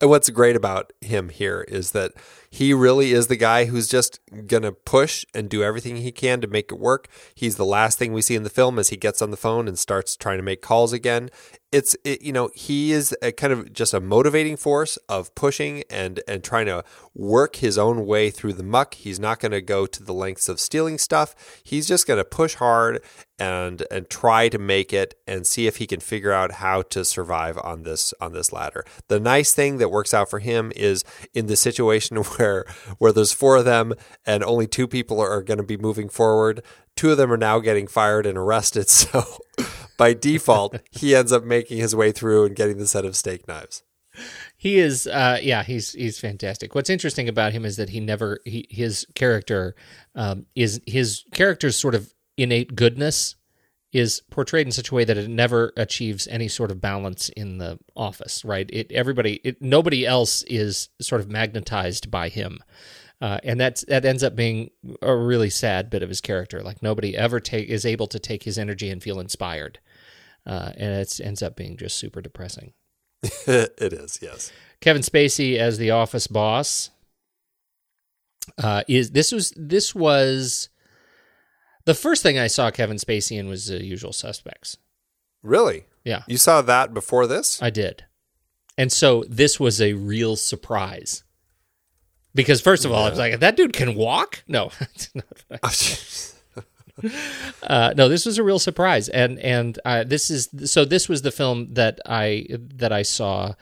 and what's great about him here is that he really is the guy who's just to push and do everything he can to make it work. He's the last thing we see in the film as he gets on the phone and starts trying to make calls again. It's it, you know, he is a kind of just a motivating force of pushing and and trying to work his own way through the muck. He's not going to go to the lengths of stealing stuff. He's just going to push hard and and try to make it and see if he can figure out how to survive on this on this ladder. The nice thing that works out for him is in the situation where where where there's four of them and only two people are going to be moving forward. Two of them are now getting fired and arrested. So by default, he ends up making his way through and getting the set of steak knives. He is, uh, yeah, he's he's fantastic. What's interesting about him is that he never he, his character um, is his character's sort of innate goodness is portrayed in such a way that it never achieves any sort of balance in the office, right? It everybody, it, nobody else is sort of magnetized by him, uh, and that's that ends up being a really sad bit of his character. Like nobody ever take is able to take his energy and feel inspired, uh, and it ends up being just super depressing. it is, yes. Kevin Spacey as the office boss uh, is this was this was the first thing I saw Kevin Spacey in was The Usual Suspects. Really? Yeah. You saw that before this? I did. And so this was a real surprise. Because first of all, I was like, that dude can walk? No. uh, no, this was a real surprise. And and uh, this is so this was the film that I that I saw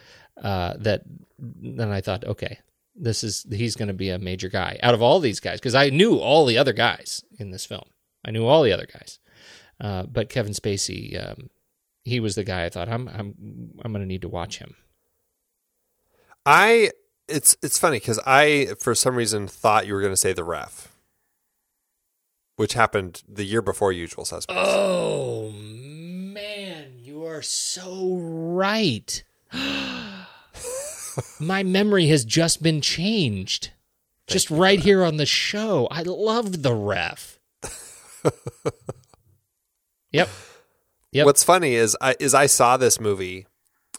uh, that then I thought, okay, this is he's going to be a major guy out of all these guys because I knew all the other guys in this film. I knew all the other guys. Uh, but Kevin Spacey um, he was the guy I thought I'm I'm I'm going to need to watch him. I it's it's funny because I for some reason thought you were going to say the ref, which happened the year before Usual Suspects. Oh man, you are so right. My memory has just been changed. just right here on the show. I love the ref. yep. Yep. What's funny is I is I saw this movie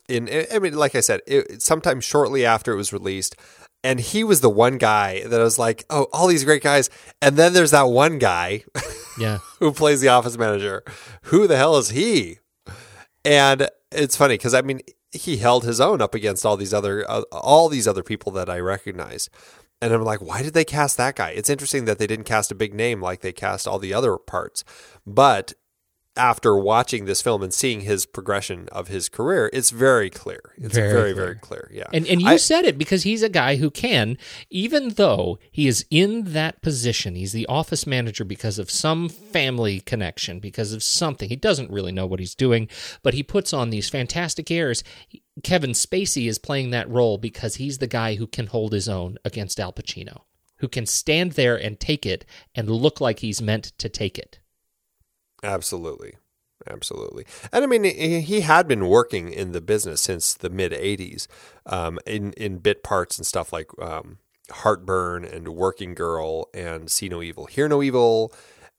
in I mean like I said it, sometime shortly after it was released and he was the one guy that I was like oh all these great guys. And then there's that one guy yeah. who plays the office manager. Who the hell is he? And it's funny cuz I mean he held his own up against all these other uh, all these other people that I recognized. And I'm like why did they cast that guy? It's interesting that they didn't cast a big name like they cast all the other parts. But after watching this film and seeing his progression of his career, it's very clear. It's very, very, very clear. Yeah. And and you I, said it because he's a guy who can, even though he is in that position, he's the office manager because of some family connection, because of something. He doesn't really know what he's doing, but he puts on these fantastic airs. Kevin Spacey is playing that role because he's the guy who can hold his own against Al Pacino, who can stand there and take it and look like he's meant to take it. Absolutely. Absolutely. And I mean, he had been working in the business since the mid 80s um, in, in bit parts and stuff like um, Heartburn and Working Girl and See No Evil, Hear No Evil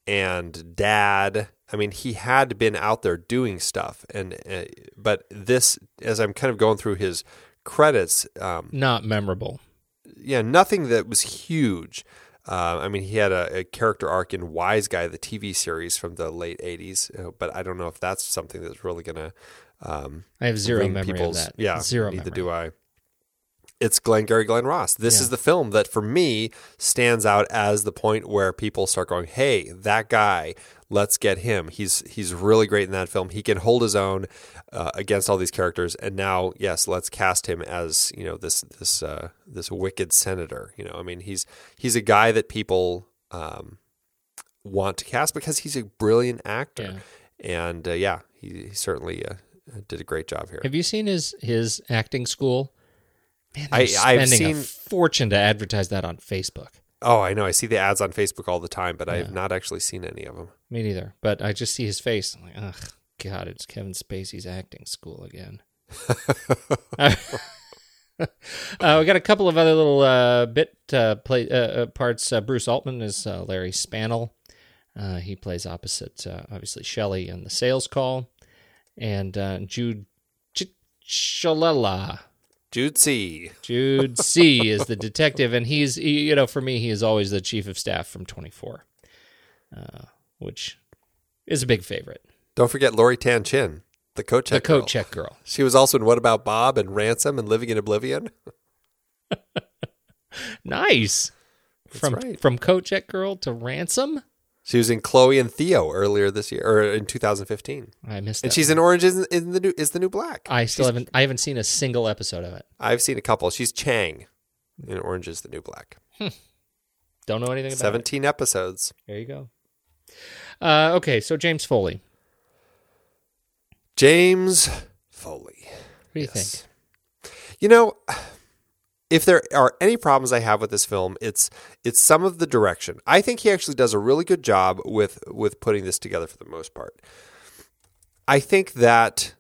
and Dad. I mean, he had been out there doing stuff. and uh, But this, as I'm kind of going through his credits, um, not memorable. Yeah, nothing that was huge. Uh, I mean, he had a, a, character arc in Wise Guy, the TV series from the late '80s, uh, but I don't know if that's something that's really going to. Um, I have zero memory of that. Yeah, zero. Neither memory. do I. It's Glengarry Glen Ross. This Yeah. is the film that, for me, stands out as the point where people start going, "Hey, that guy, let's get him. He's he's really great in that film. He can hold his own uh, against all these characters." And now, yes, let's cast him as you know this this uh, this wicked senator. You know, I mean, he's he's a guy that people um, want to cast because he's a brilliant actor. And uh, yeah, he, he certainly uh, did a great job here. Have you seen his his acting school? Man, I- I've spending a seen- fortune to advertise that on Facebook. Oh, I know. I see the ads on Facebook all the time, but I have not actually seen any of them. Me neither. But I just see his face. I'm like, ugh, God, it's Kevin Spacey's acting school again. uh, we got a couple of other little uh, bit uh, play uh, uh, parts. Uh, Bruce Altman is uh, Larry Spannel. Uh, he plays opposite, uh, obviously, Shelley in the sales call, and uh, Jude Ch- Chalala. Jude C. Jude C is the detective, and he's he, you know for me he is always the chief of staff from Twenty Four, uh, which is a big favorite. Don't forget Lori Tan Chinn, the coat check the coat girl. check girl. She was also in What About Bob and Ransom and Living in Oblivion. Nice. from right. from coat check girl to ransom. She was in Chloe and Theo earlier this year, or in 2015. I missed That And she's one. in Orange is, in the new is the new black. I still She's- haven't I haven't seen a single episode of it. I've seen a couple. She's Chang in Orange is the New Black. Don't know anything about it. 17 episodes. There you go. Uh, okay, so James Foley. James Foley. What do you think? You know, if there are any problems I have with this film, it's it's some of the direction. I think he actually does a really good job with with putting this together for the most part. I think that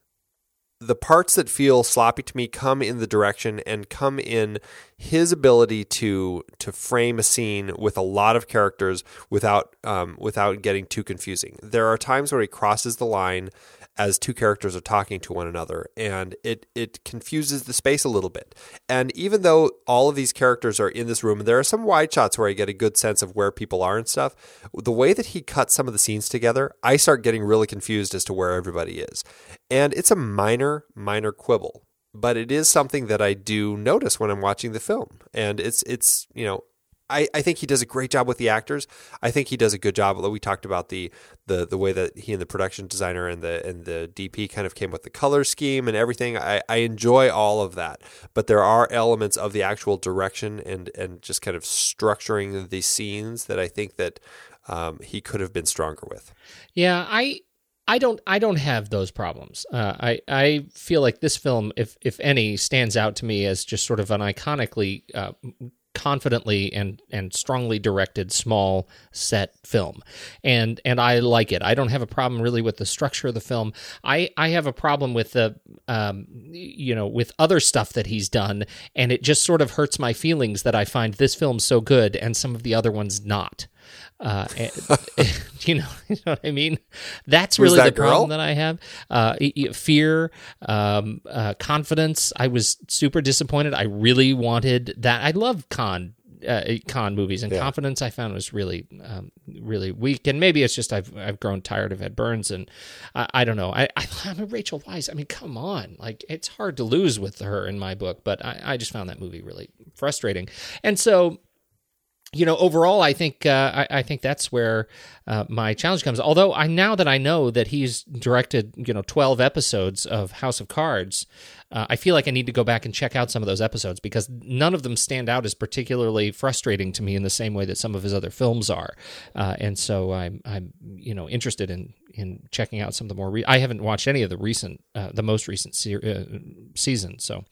the parts that feel sloppy to me come in the direction and come in his ability to to frame a scene with a lot of characters without um, without getting too confusing. There are times where he crosses the line as two characters are talking to one another and it it confuses the space a little bit. And even though all of these characters are in this room, there are some wide shots where I get a good sense of where people are and stuff. The way that he cuts some of the scenes together, I start getting really confused as to where everybody is. And it's a minor minor quibble, but it is something that I do notice when I'm watching the film. And it's it's, you know, I, I think he does a great job with the actors. I think he does a good job. We talked about the the the way that he and the production designer and the and the DP kind of came with the color scheme and everything. I, I enjoy all of that, but there are elements of the actual direction and and just kind of structuring the scenes that I think that um, he could have been stronger with. Yeah, I I don't I don't have those problems. Uh, I I feel like this film, if if any, stands out to me as just sort of an iconically uh, confidently and and strongly directed small set film. And and I like it. I don't have a problem really with the structure of the film. I I have a problem with the um you know with other stuff that he's done and it just sort of hurts my feelings that I find this film so good and some of the other ones not uh, you know, you know what I mean. That's really that the problem that I have. Uh, fear, um, uh, confidence. I was super disappointed. I really wanted that. I love con uh, con movies and Yeah. confidence. I found was really, um, really weak. And maybe it's just I've I've grown tired of Ed Burns, and I, I don't know. I, I I'm a Rachel Weisz. I mean, come on, like it's hard to lose with her in my book. But I, I just found that movie really frustrating, and so you know, overall, I think uh, I, I think that's where uh, my challenge comes. Although I now that I know that he's directed, you know, twelve episodes of House of Cards, uh, I feel like I need to go back and check out some of those episodes because none of them stand out as particularly frustrating to me in the same way that some of his other films are. Uh, and so I'm I'm you know interested in in checking out some of the more. Re- I haven't watched any of the recent, uh, the most recent se- uh, season, so.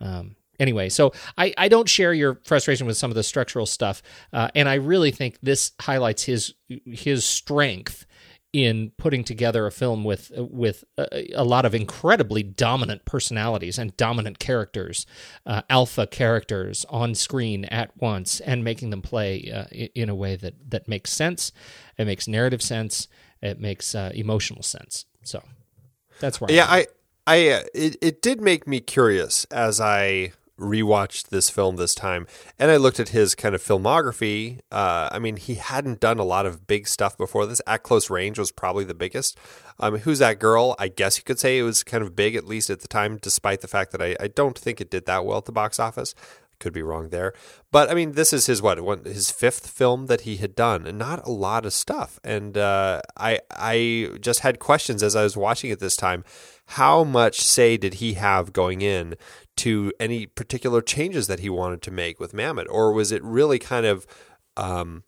Um, anyway, so I, I don't share your frustration with some of the structural stuff, uh, and I really think this highlights his his strength in putting together a film with with a, a lot of incredibly dominant personalities and dominant characters, uh, alpha characters on screen at once, and making them play uh, in a way that that makes sense. It makes narrative sense. It makes uh, emotional sense. So that's where. Yeah, I'm. I, I, uh, it, it did make me curious as I rewatched this film this time, and I looked at his kind of filmography. Uh, I mean, he hadn't done a lot of big stuff before this. At Close Range was probably the biggest. Um, Who's that girl? I guess you could say it was kind of big, at least at the time, despite the fact that I, I don't think it did that well at the box office. Could be wrong there, but I mean, this is his what his fifth film that he had done, and not a lot of stuff. And uh, I I just had questions as I was watching it this time. How much say did he have going in to any particular changes that he wanted to make with Mamet, or was it really kind of um,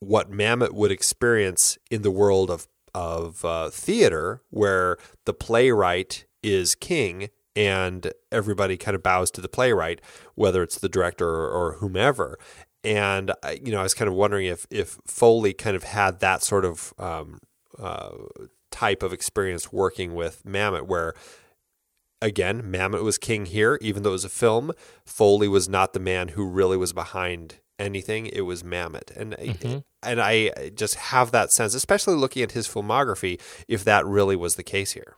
what Mamet would experience in the world of of uh, theater, where the playwright is king and everybody kind of bows to the playwright, whether it's the director or, or whomever. And I- you know, I was kind of wondering if if Foley kind of had that sort of um, uh, type of experience working with Mamet, where again, Mamet was king here, even though it was a film. Foley was not the man who really was behind anything. It was Mamet, and Mhm. and I just have that sense, especially looking at his filmography, if that really was the case here.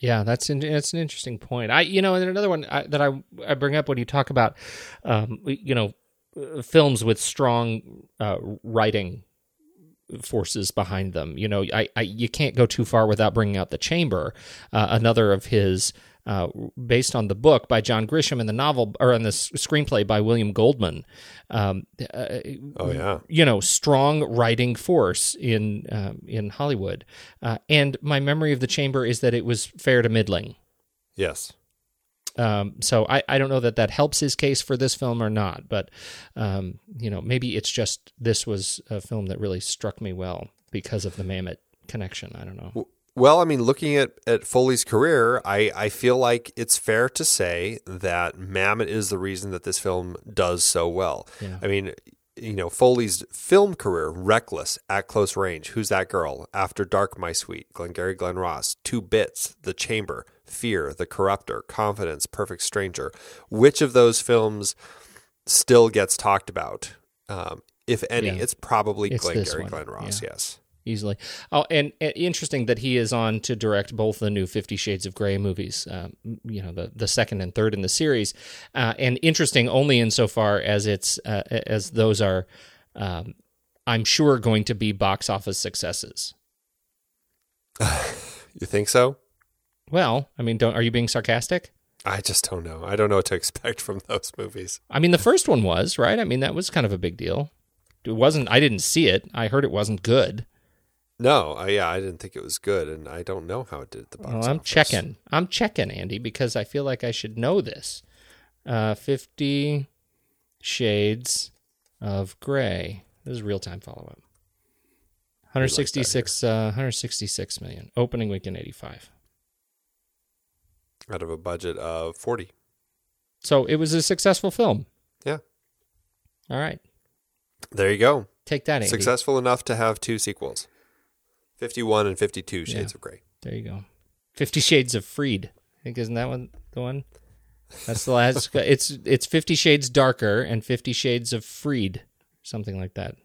Yeah, that's in, that's an interesting point. I you know, and another one I, that I I bring up when you talk about, um, you know, uh, films with strong uh, writing forces behind them. You know, I, I you can't go too far without bringing out the Chamber, uh, another of his. Uh, based on the book by John Grisham and the novel or on the screenplay by William Goldman, um, uh, Oh yeah, you know, strong writing force in um, in Hollywood. Uh, and my memory of the Chamber is that it was fair to middling. yes. Um, so I, I don't know that that helps his case for this film or not, but um, you know maybe it's just this was a film that really struck me well because of the Mamet connection. I don't know. Well, I mean, looking at, at Foley's career, I, I feel like it's fair to say that Mamet is the reason that this film does so well. Yeah. I mean, you know, Foley's film career, Reckless, At Close Range, Who's That Girl, After Dark, My Sweet, Glengarry Glen Ross, Two Bits, The Chamber, Fear, The Corruptor, Confidence, Perfect Stranger. Which of those films still gets talked about, um, if any, Yeah. it's probably It's Glenn this Gary, one, Glen Ross. yeah. Yes. Easily. Oh, and, and interesting that he is on to direct both the new Fifty Shades of Grey movies. Um, you know, the the second and third in the series, uh, and interesting only insofar as it's uh, as those are, um, I'm sure, going to be box office successes. You think so? Well, I mean, don't are you being sarcastic? I just don't know. I don't know what to expect from those movies. I mean, the first one was right. I mean, that was kind of a big deal. It wasn't. I didn't see it. I heard it wasn't good. No, I, yeah, I didn't think it was good, and I don't know how it did at the box Well, I'm office. checking. I'm checking, Andy, because I feel like I should know this. Uh, Fifty Shades of Grey. This is real time follow up. 166, uh, 166 million. Opening weekend 85. out of a budget of forty. So it was a successful film. Yeah, All right. there you go. Take that, Andy. Successful enough to have two sequels, fifty-one and fifty-two Shades Yeah. of Grey. There you go. Fifty Shades of Freed. I think isn't that one the one? That's the last. it's it's Fifty Shades Darker and Fifty Shades of Freed, something like that.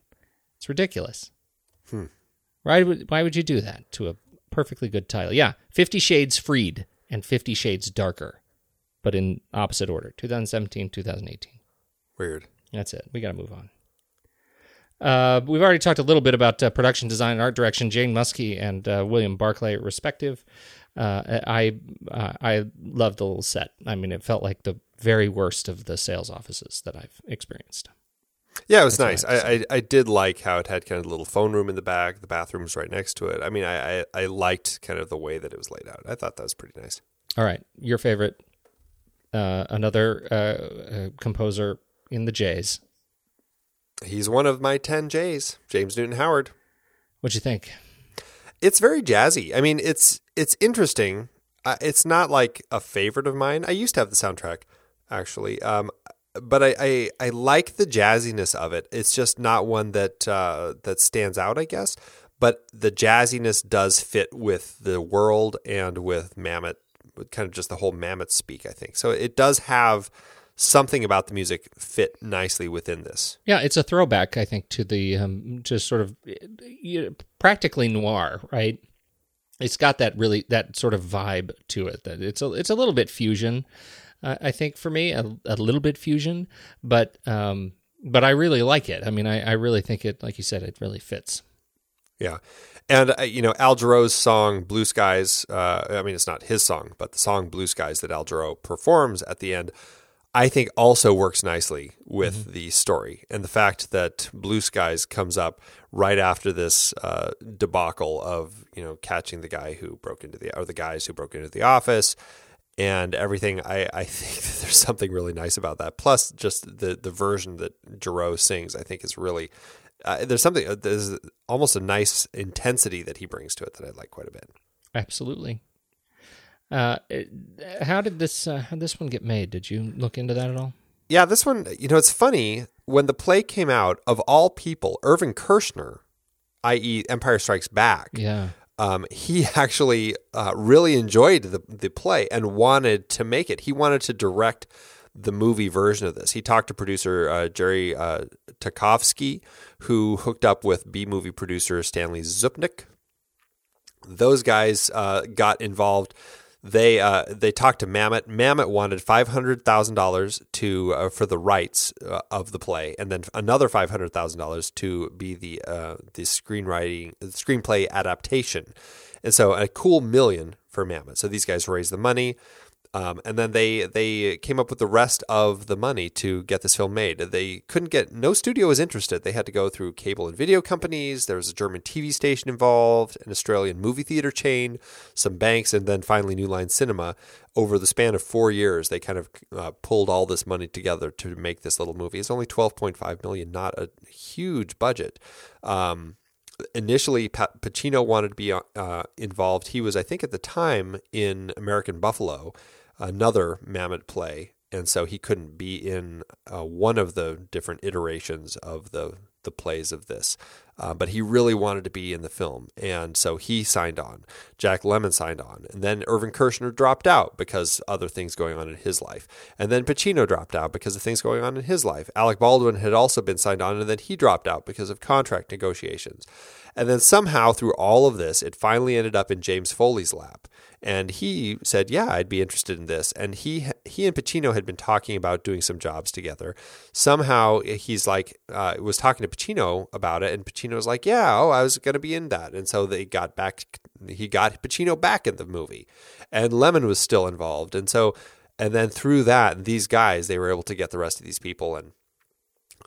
It's ridiculous. Hmm. Why would why would you do that to a perfectly good title? Yeah, Fifty Shades Freed and Fifty Shades Darker, but in opposite order. 2017, 2018. Weird. That's it. We got to move on. Uh, we've already talked a little bit about uh, production design and art direction. Jane Musky and uh, William Barclay, respective. Uh, I uh, I loved the little set. I mean, it felt like the very worst of the sales offices that I've experienced. Yeah, it was That's nice. I I, I did like how it had kind of a little phone room in the back. The bathroom was right next to it. I mean, I, I I liked kind of the way that it was laid out. I thought that was pretty nice. All right, your favorite, uh, another uh, uh, composer in the Jays. He's one of my ten J's, James Newton Howard. What'd you think? It's very jazzy. I mean, it's it's interesting. Uh, it's not like a favorite of mine. I used to have the soundtrack actually, um, but I, I I like the jazziness of it. It's just not one that uh, that stands out, I guess. But the jazziness does fit with the world and with Mamet, with kind of just the whole Mamet speak. I think so. It does have something about the music fit nicely within this. Yeah, it's a throwback, I think, to the um, to sort of you know, practically noir, right? It's got that really that sort of vibe to it. That it's a it's a little bit fusion, uh, I think, for me, a, a little bit fusion, but um, but I really like it. I mean, I, I really think it, like you said, it really fits. Yeah. And, uh, you know, Al Jarreau's song Blue Skies, uh, I mean, it's not his song, but the song Blue Skies that Al Jarreau performs at the end, I think also works nicely with the story. And the fact that Blue Skies comes up right after this uh, debacle of, you know, catching the guy who broke into the, or the guys who broke into the office and everything. I, I think that there's something really nice about that. Plus, just the, the version that Jarreau sings, I think is really, uh, there's something, uh, there's almost a nice intensity that he brings to it that I like quite a bit. Absolutely. Uh, how did this uh, how this one get made? Did you look into that at all? Yeah, this one, you know, it's funny. When the play came out, of all people, Irvin Kershner, i.e., Empire Strikes Back, Yeah. um, he actually uh, really enjoyed the, the play and wanted to make it. He wanted to direct the movie version of this. He talked to producer uh, Jerry uh, Tokofsky, who hooked up with B movie producer Stanley Zupnik. Those guys uh, got involved. They uh, they talked to Mamet. Mamet wanted five hundred thousand dollars to uh, for the rights uh, of the play, and then another five hundred thousand dollars to be the uh, the screenwriting the screenplay adaptation. And so a cool million for Mamet. So these guys raised the money. Um, and then they they came up with the rest of the money to get this film made. They couldn't get no studio was interested. They had to go through cable and video companies. There was a German TV station involved, an Australian movie theater chain, some banks, and then finally New Line Cinema. Over the span of four years, they kind of uh, pulled all this money together to make this little movie. It's only twelve point five million, not a huge budget. Um, initially Pa- Pacino wanted to be uh, involved. He was, I think, at the time in American Buffalo, another Mamet play, and so he couldn't be in uh, one of the different iterations of the the plays of this. Uh, but he really wanted to be in the film, and so he signed on. Jack Lemmon signed on, and then Irvin Kershner dropped out because other things going on in his life, and then Pacino dropped out because of things going on in his life. Alec Baldwin had also been signed on, and then he dropped out because of contract negotiations. And then somehow through all of this, it finally ended up in James Foley's lap. And he said, "Yeah, I'd be interested in this." And he he and Pacino had been talking about doing some jobs together. Somehow he's like uh, was talking to Pacino about it, and Pacino was like, "Yeah, oh, I was going to be in that." And so they got back. He got Pacino back in the movie, and Lemmon was still involved. And so, and then through that, these guys they were able to get the rest of these people and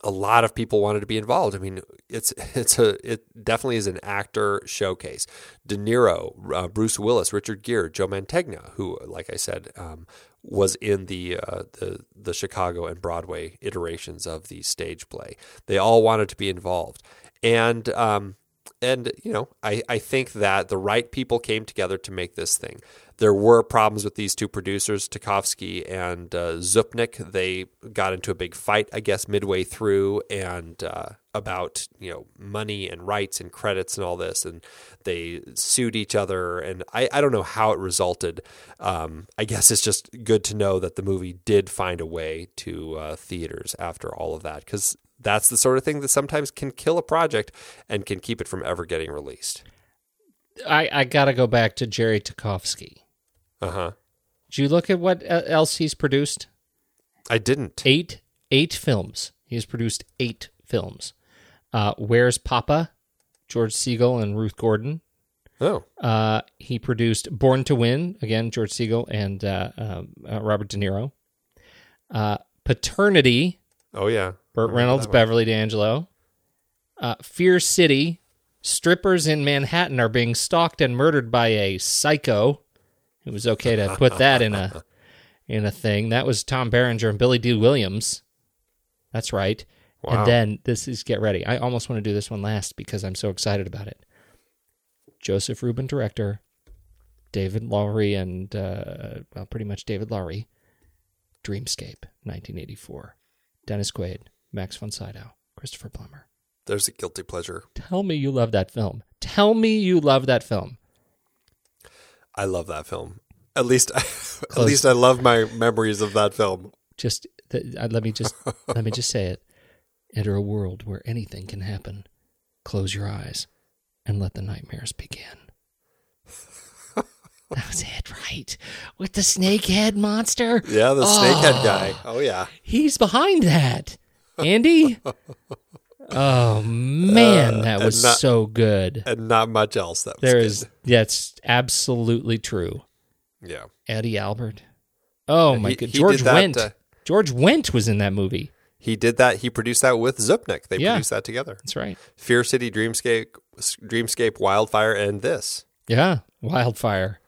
a lot of people wanted to be involved. I mean, it's it's a it definitely is an actor showcase. De Niro, uh, Bruce Willis, Richard Gere, Joe Mantegna, who, like I said, um, was in the uh, the the Chicago and Broadway iterations of the stage play. They all wanted to be involved, and um, and you know, I I think that the right people came together to make this thing there were problems with these two producers, Tokofsky and uh, Zupnik. They got into a big fight, I guess, midway through, and uh, about you know money and rights and credits and all this, and they sued each other. And I, I don't know how it resulted. Um, I guess it's just good to know that the movie did find a way to uh, theaters after all of that, because that's the sort of thing that sometimes can kill a project and can keep it from ever getting released. I, I got to go back to Jerry Tokofsky. Uh huh. Did you look at what else he's produced? I didn't. Eight eight films. He has produced eight films. Uh, Where's Poppa? George Segal and Ruth Gordon. Oh. Uh, he produced Born to Win again. George Segal and uh, um, uh Robert De Niro. Uh, Paternity. Oh yeah. Burt Reynolds, Beverly D'Angelo. Uh, Fear City. Strippers in Manhattan are being stalked and murdered by a psycho. It was okay to put that in a in a thing. That was Tom Berenger and Billy Dee Williams. That's right. Wow. And then this is get ready. I almost want to do this one last because I'm so excited about it. Joseph Ruben director, David Loughery and uh, well, pretty much David Loughery. Dreamscape, 1984. Dennis Quaid, Max von Sydow, Christopher Plummer. There's a guilty pleasure. Tell me you love that film. Tell me you love that film. I love that film. At least, at least I love my memories of that film. Just uh, let me just let me just say it. Enter a world where anything can happen. Close your eyes and let the nightmares begin. that was it, right? With the snakehead monster. Yeah, the oh, snakehead guy. Oh yeah, he's behind that. Andy. Oh man, uh, that was not, so good, and not much else. That there good. is. That's absolutely true. Yeah, Eddie Albert. Oh my god, George Wendt. Uh, George Wendt was in that movie. He did that. He produced that with Zupnik. They yeah, produced that together. That's right. Fear City, Dreamscape, Dreamscape, Wildfire, and this. Yeah, Wildfire.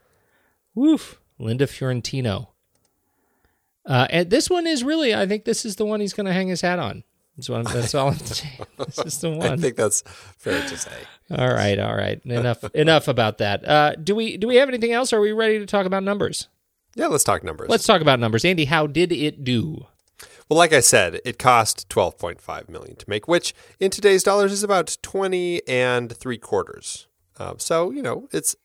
Woof. Linda Fiorentino. Uh, and this one is really, I think this is the one he's going to hang his hat on. That's, what I'm, that's all I'm saying. This is the one. I think that's fair to say. All right, all right. Enough enough about that. Uh, do we do we have anything else? Or are we ready to talk about numbers? Yeah, let's talk numbers. Let's talk about numbers. Andy, how did it do? Well, like I said, it cost 12.5 million to make, which in today's dollars is about 20 and three quarters. Uh, so, you know, it's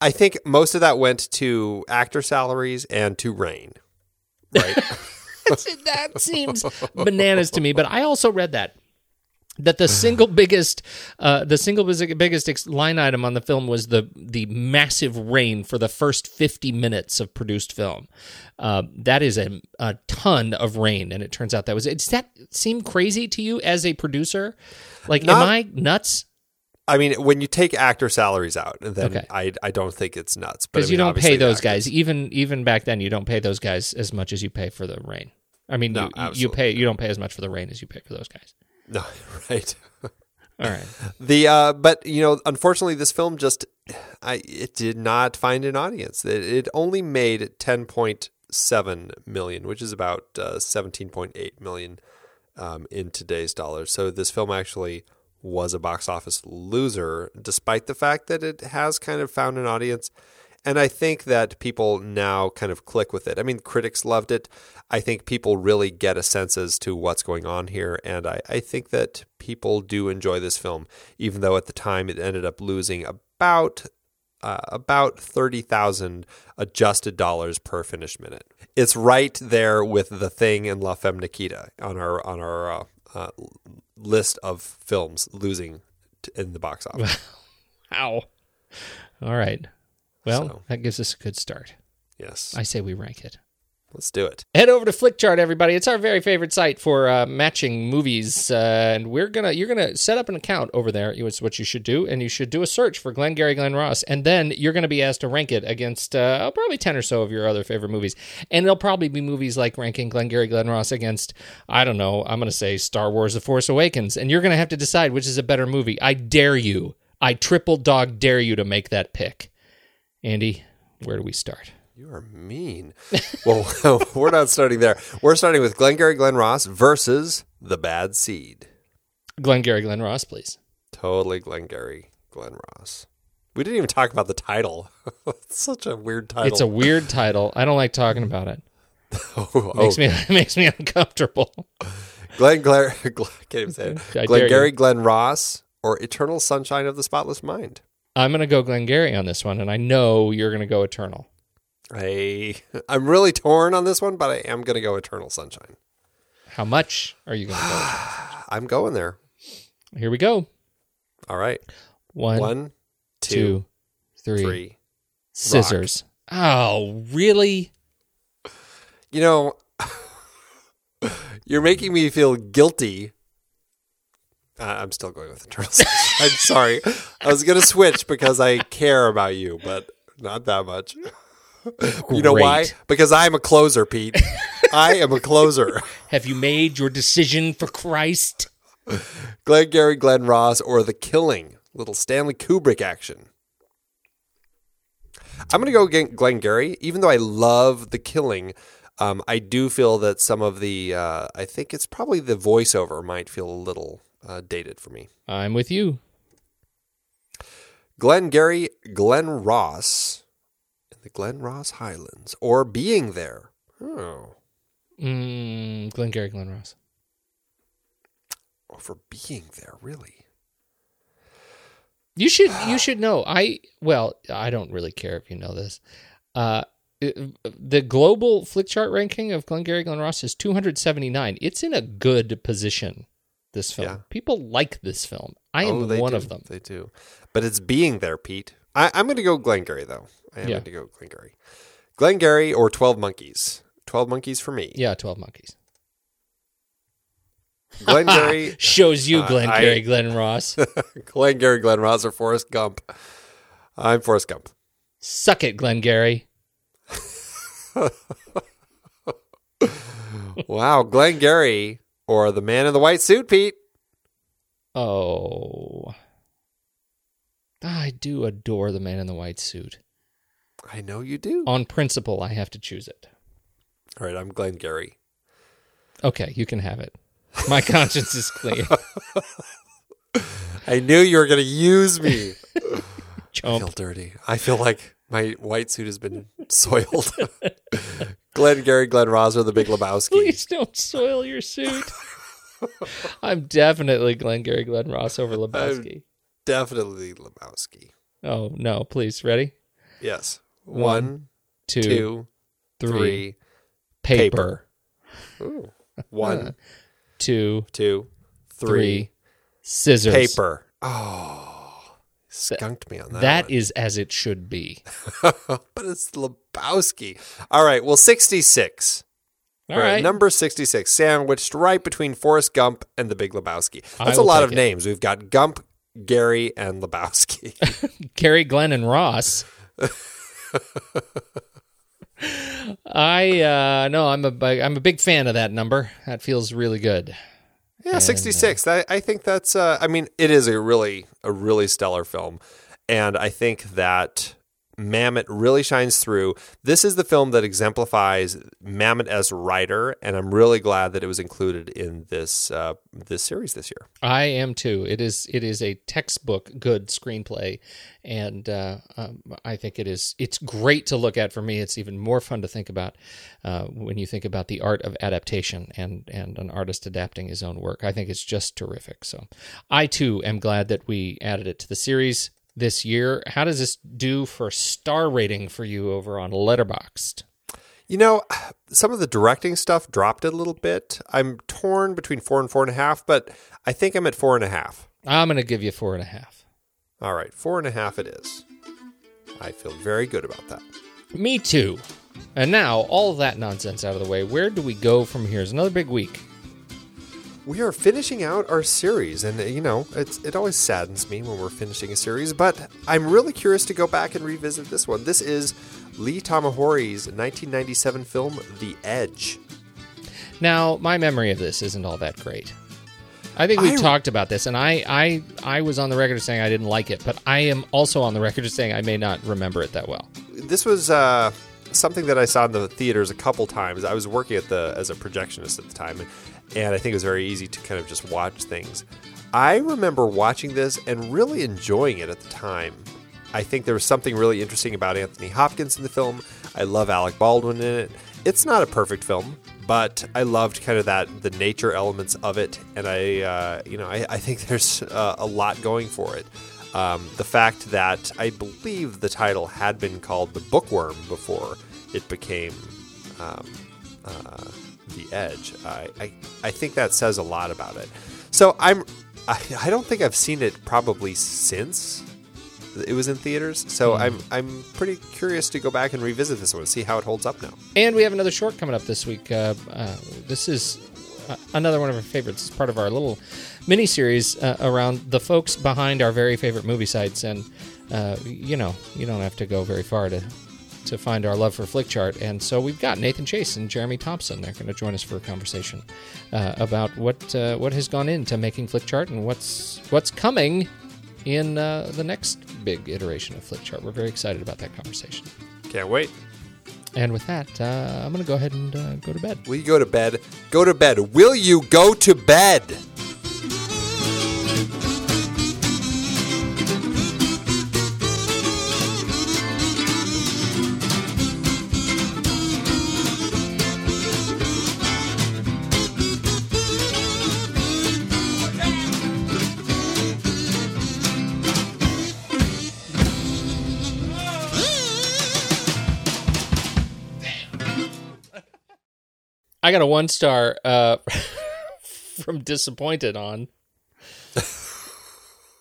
I think most of that went to actor salaries and to rain. Right? That seems bananas to me. But I also read that that the single biggest uh, the single biggest line item on the film was the the massive rain for the first 50 minutes of produced film uh, that is a, a ton of rain and it turns out that was does that seem crazy to you as a producer like Not, am i nuts I mean, when you take actor salaries out, then okay. I I don't think it's nuts. Because I mean, you don't pay those guys even even back then. You don't pay those guys as much as you pay for the rain. I mean, no, you, you pay you don't pay as much for the rain as you pay for those guys. No, right. All right. The uh, but you know, unfortunately, this film just I it did not find an audience. It, it only made ten point seven million, which is about uh, seventeen point eight million um, in today's dollars. So this film actually was a box office loser, despite the fact that it has kind of found an audience. And I think that people now kind of click with it. I mean, critics loved it. I think people really get a sense as to what's going on here. And I, I think that people do enjoy this film, even though at the time it ended up losing about uh, about 30,000 adjusted dollars per finished minute. It's right there with The Thing and La Femme Nikita on our on our uh, uh, list of films losing t- in the box office. Ow. All right. Well, So- that gives us a good start. yes. I say we rank it. Let's do it. Head over to Flickchart, everybody. It's our very favorite site for uh, matching movies, uh, and we're gonna you're gonna set up an account over there. It's what you should do, and you should do a search for Glengarry Glen Ross, and then you're gonna be asked to rank it against uh, probably ten or so of your other favorite movies, and it'll probably be movies like ranking Glengarry Glen Ross against I don't know. I'm gonna say Star Wars: The Force Awakens, and you're gonna have to decide which is a better movie. I dare you. I triple dog dare you to make that pick. Andy, where do we start? You are mean. well, we're not starting there. We're starting with Glengarry Glen Ross versus The Bad Seed. Glengarry Glen Ross, please. Totally Glengarry Glen Ross. We didn't even talk about the title. it's such a weird title. It's a weird title. I don't like talking about it. Oh, oh, Makes oh. me it makes me uncomfortable. Glenn Glenn, Glenn can't even say it. Glengarry. Glen Ross or Eternal Sunshine of the Spotless Mind. I'm gonna go Glengarry on this one, and I know you're gonna go Eternal. I I'm really torn on this one, but I am going to go Eternal Sunshine. How much are you gonna go? I'm going there. Here we go. All right. One, One, two, two, three. three. Scissors. Oh, really? You know, you're making me feel guilty. Uh, I'm still going with Eternal Sunshine. I'm sorry. I was going to switch because I care about you, but not that much. You know why? Because I'm a closer, Pete. I am a closer. Have you made your decision for Christ? Glenn Glengarry Glen Ross or The Killing. Little Stanley Kubrick action. I'm going to go against Glenn Glengarry, even though I love The Killing. Um, I do feel that some of the, uh, I think it's probably the voiceover might feel a little uh, dated for me. I'm with you. Glengarry Glen Ross in the Glen Ross Highlands or Being There. Oh, Mm, Glengarry Glen Ross. or for Being There, really. You should you should know. I well, I don't really care if you know this. Uh the global Flickchart ranking of Glengarry Glen Ross is 279. It's in a good position. This film, Yeah. people like this film. I am Oh, one do. of them. They do. But it's being there, Pete. I, I'm going to go Glengarry, though. I am Yeah. going to go Glengarry. Glengarry or 12 Monkeys? 12 Monkeys for me. Yeah, 12 Monkeys. Glengarry, Shows you Uh, Glengarry I- Glen Ross. Glengarry, Glen Ross, or Forrest Gump. I'm Forrest Gump. Suck it, Glengarry. Wow, Glengarry or the man in the white suit, Pete. Oh. I do adore the man in the white suit. I know you do. On principle, I have to choose it. All right, I'm Glenn Glengarry. Okay, you can have it. My conscience is clear. I knew you were going to use me. I feel dirty. I feel like my white suit has been soiled. Glengarry, Glen Ross, or the Big Lebowski. Please don't soil your suit. I'm definitely Glengarry Glen Ross over Lebowski. Definitely Lebowski. Oh no, please, ready? Yes. One, One, two, two, three. three. Paper. Ooh. One, Two, two, three. three. Scissors. Paper. Oh, skunked me on that. That one. is as it should be. but it's Lebowski. All right. Well, 66. All right. Number 66, sandwiched right between Forrest Gump and the Big Lebowski. That's a lot of it. names. We've got Gump, Gary, and Lebowski. Gary Glenn and Ross. I uh no, I'm a I'm a big fan of that number. That feels really good. Yeah, 66. That, I think that's uh I mean, it is a really a really stellar film. And I think that Mamet really shines through. This is the film that exemplifies Mamet as writer, and I'm really glad that it was included in this uh, this series this year. I am too. It is it is a textbook good screenplay, and uh, um, I think it is. It's great to look at. For me, it's even more fun to think about uh, when you think about the art of adaptation and and an artist adapting his own work. I think it's just terrific. So, I too am glad that we added it to the series this year. How does this do for star rating for you over on Letterboxd? You know, some of the directing stuff dropped a little bit. I'm torn between four and four and a half, but I think I'm at four and a half. I'm going to give you four and a half. All right, four and a half it is. I feel very good about that. Me too. And now, all that nonsense out of the way, where do we go from here? It's another big week. We are finishing out our series, and you know, it's, it always saddens me when we're finishing a series, but I'm really curious to go back and revisit this one. This is Lee Tamahori's 1997 film, The Edge. Now, my memory of this isn't all that great. I think we've I- talked about this, and I, I, I was on the record saying I didn't like it, but I am also on the record as saying I may not remember it that well. This was uh, something that I saw in the theaters a couple times. I was working at the as a projectionist at the time, and, and I think it was very easy to kind of just watch things. I remember watching this and really enjoying it at the time. I think there was something really interesting about Anthony Hopkins in the film. I love Alec Baldwin in it. It's not a perfect film, but I loved kind of that the nature elements of it, and I, uh, you know, I, I think there's uh, a lot going for it. Um, the fact that I believe the title had been called The Bookworm before it became um, uh, The Edge, I, I, I think that says a lot about it. So I'm, I, I don't think I've seen it probably since it was in theaters. So Hmm. I'm I'm pretty curious to go back and revisit this one, see how it holds up now. And we have another short coming up this week. Uh, uh, this is uh, another one of our favorites. It's part of our little mini series uh, around the folks behind our very favorite movie sites. And uh, you know, you don't have to go very far to to find our love for Flickchart. And so we've got Nathan Chase and Jeremy Thompson. They're going to join us for a conversation uh, about what uh, what has gone into making Flickchart and what's what's coming in uh, the next big iteration of Flickchart. We're very excited about that conversation. Can't wait. And with that, uh, I'm going to go ahead and uh, go to bed. Will you go to bed? Go to bed. Will you go to bed? I got a one star uh, from Disappointed on.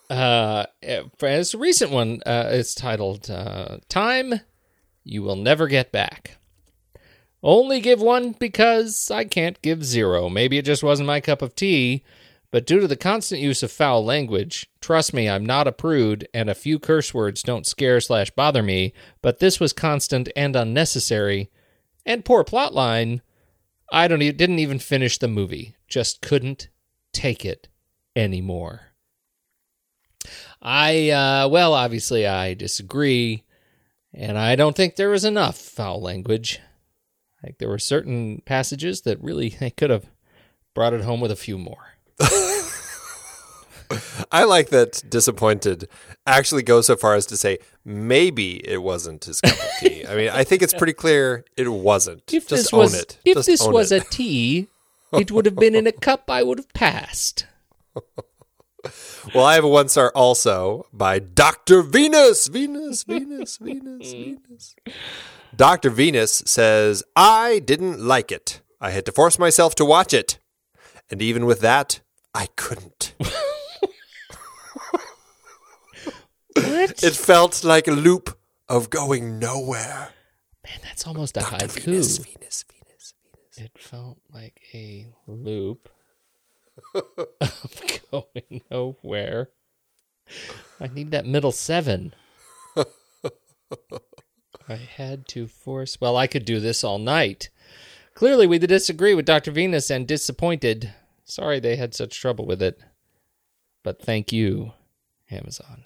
Uh, it's a recent one. Uh, it's titled uh, "Time You Will Never Get Back." Only give one because I can't give zero. Maybe it just wasn't my cup of tea, but due to the constant use of foul language, trust me, I'm not a prude, and a few curse words don't scare slash bother me. But this was constant and unnecessary, and poor plotline. I don't. e- Didn't even finish the movie. Just couldn't take it anymore. I uh, well, obviously, I disagree, and I don't think there was enough foul language. Like there were certain passages that really they could have brought it home with a few more. I like that disappointed actually goes so far as to say maybe it wasn't his cup of tea. I mean, I think it's pretty clear it wasn't. If Just this own was it. if Just this was it. a tea, it would have been in a cup I would have passed. Well, I have a one star also by Dr. Venus. Venus, Venus, Venus, Venus. Dr. Venus says, I didn't like it. I had to force myself to watch it. And even with that, I couldn't. What? It felt like a loop of going nowhere. Man, that's almost a Dr. haiku. Venus, Venus, Venus, Venus. It felt like a loop of going nowhere. I need that middle seven. I had to force. Well, I could do this all night. Clearly, we disagree with Dr. Venus and disappointed. Sorry they had such trouble with it. But thank you, Amazon.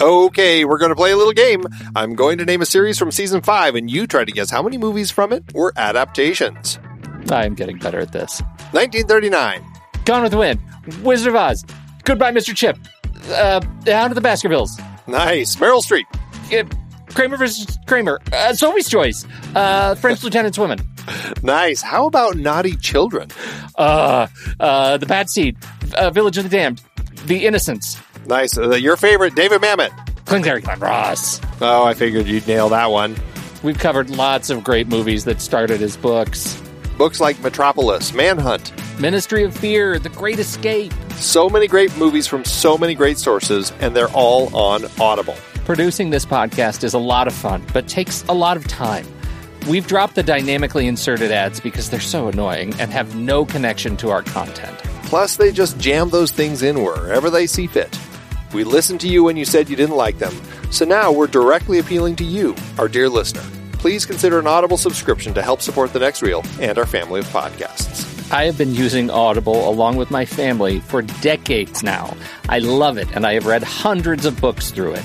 Okay, we're going to play a little game. I'm going to name a series from season 5 and you try to guess how many movies from it were adaptations. I'm getting better at this. 1939. Gone with the Wind. Wizard of Oz. Goodbye, Mr. Chip. Uh, Out of the Baskervilles. Nice. Meryl Streep. Uh, Kramer versus Kramer. Uh, Sophie's Choice. Uh, French Lieutenant's Women. Nice. How about Naughty Children? Uh, uh, The Bad Seed. Uh, Village of the Damned. The Innocents. Nice. Uh, your favorite, David Mamet. Glengarry Glen Ross. Oh, I figured you'd nail that one. We've covered lots of great movies that started as books. Books like Metropolis, Manhunt, Ministry of Fear, The Great Escape. So many great movies from so many great sources, and they're all on Audible. Producing this podcast is a lot of fun, but takes a lot of time. We've dropped the dynamically inserted ads because they're so annoying and have no connection to our content. Plus, they just jam those things in wherever they see fit. We listened to you when you said you didn't like them, so now we're directly appealing to you, our dear listener. Please consider an Audible subscription to help support the next reel and our family of podcasts. I have been using Audible along with my family for decades now. I love it, and I have read hundreds of books through it.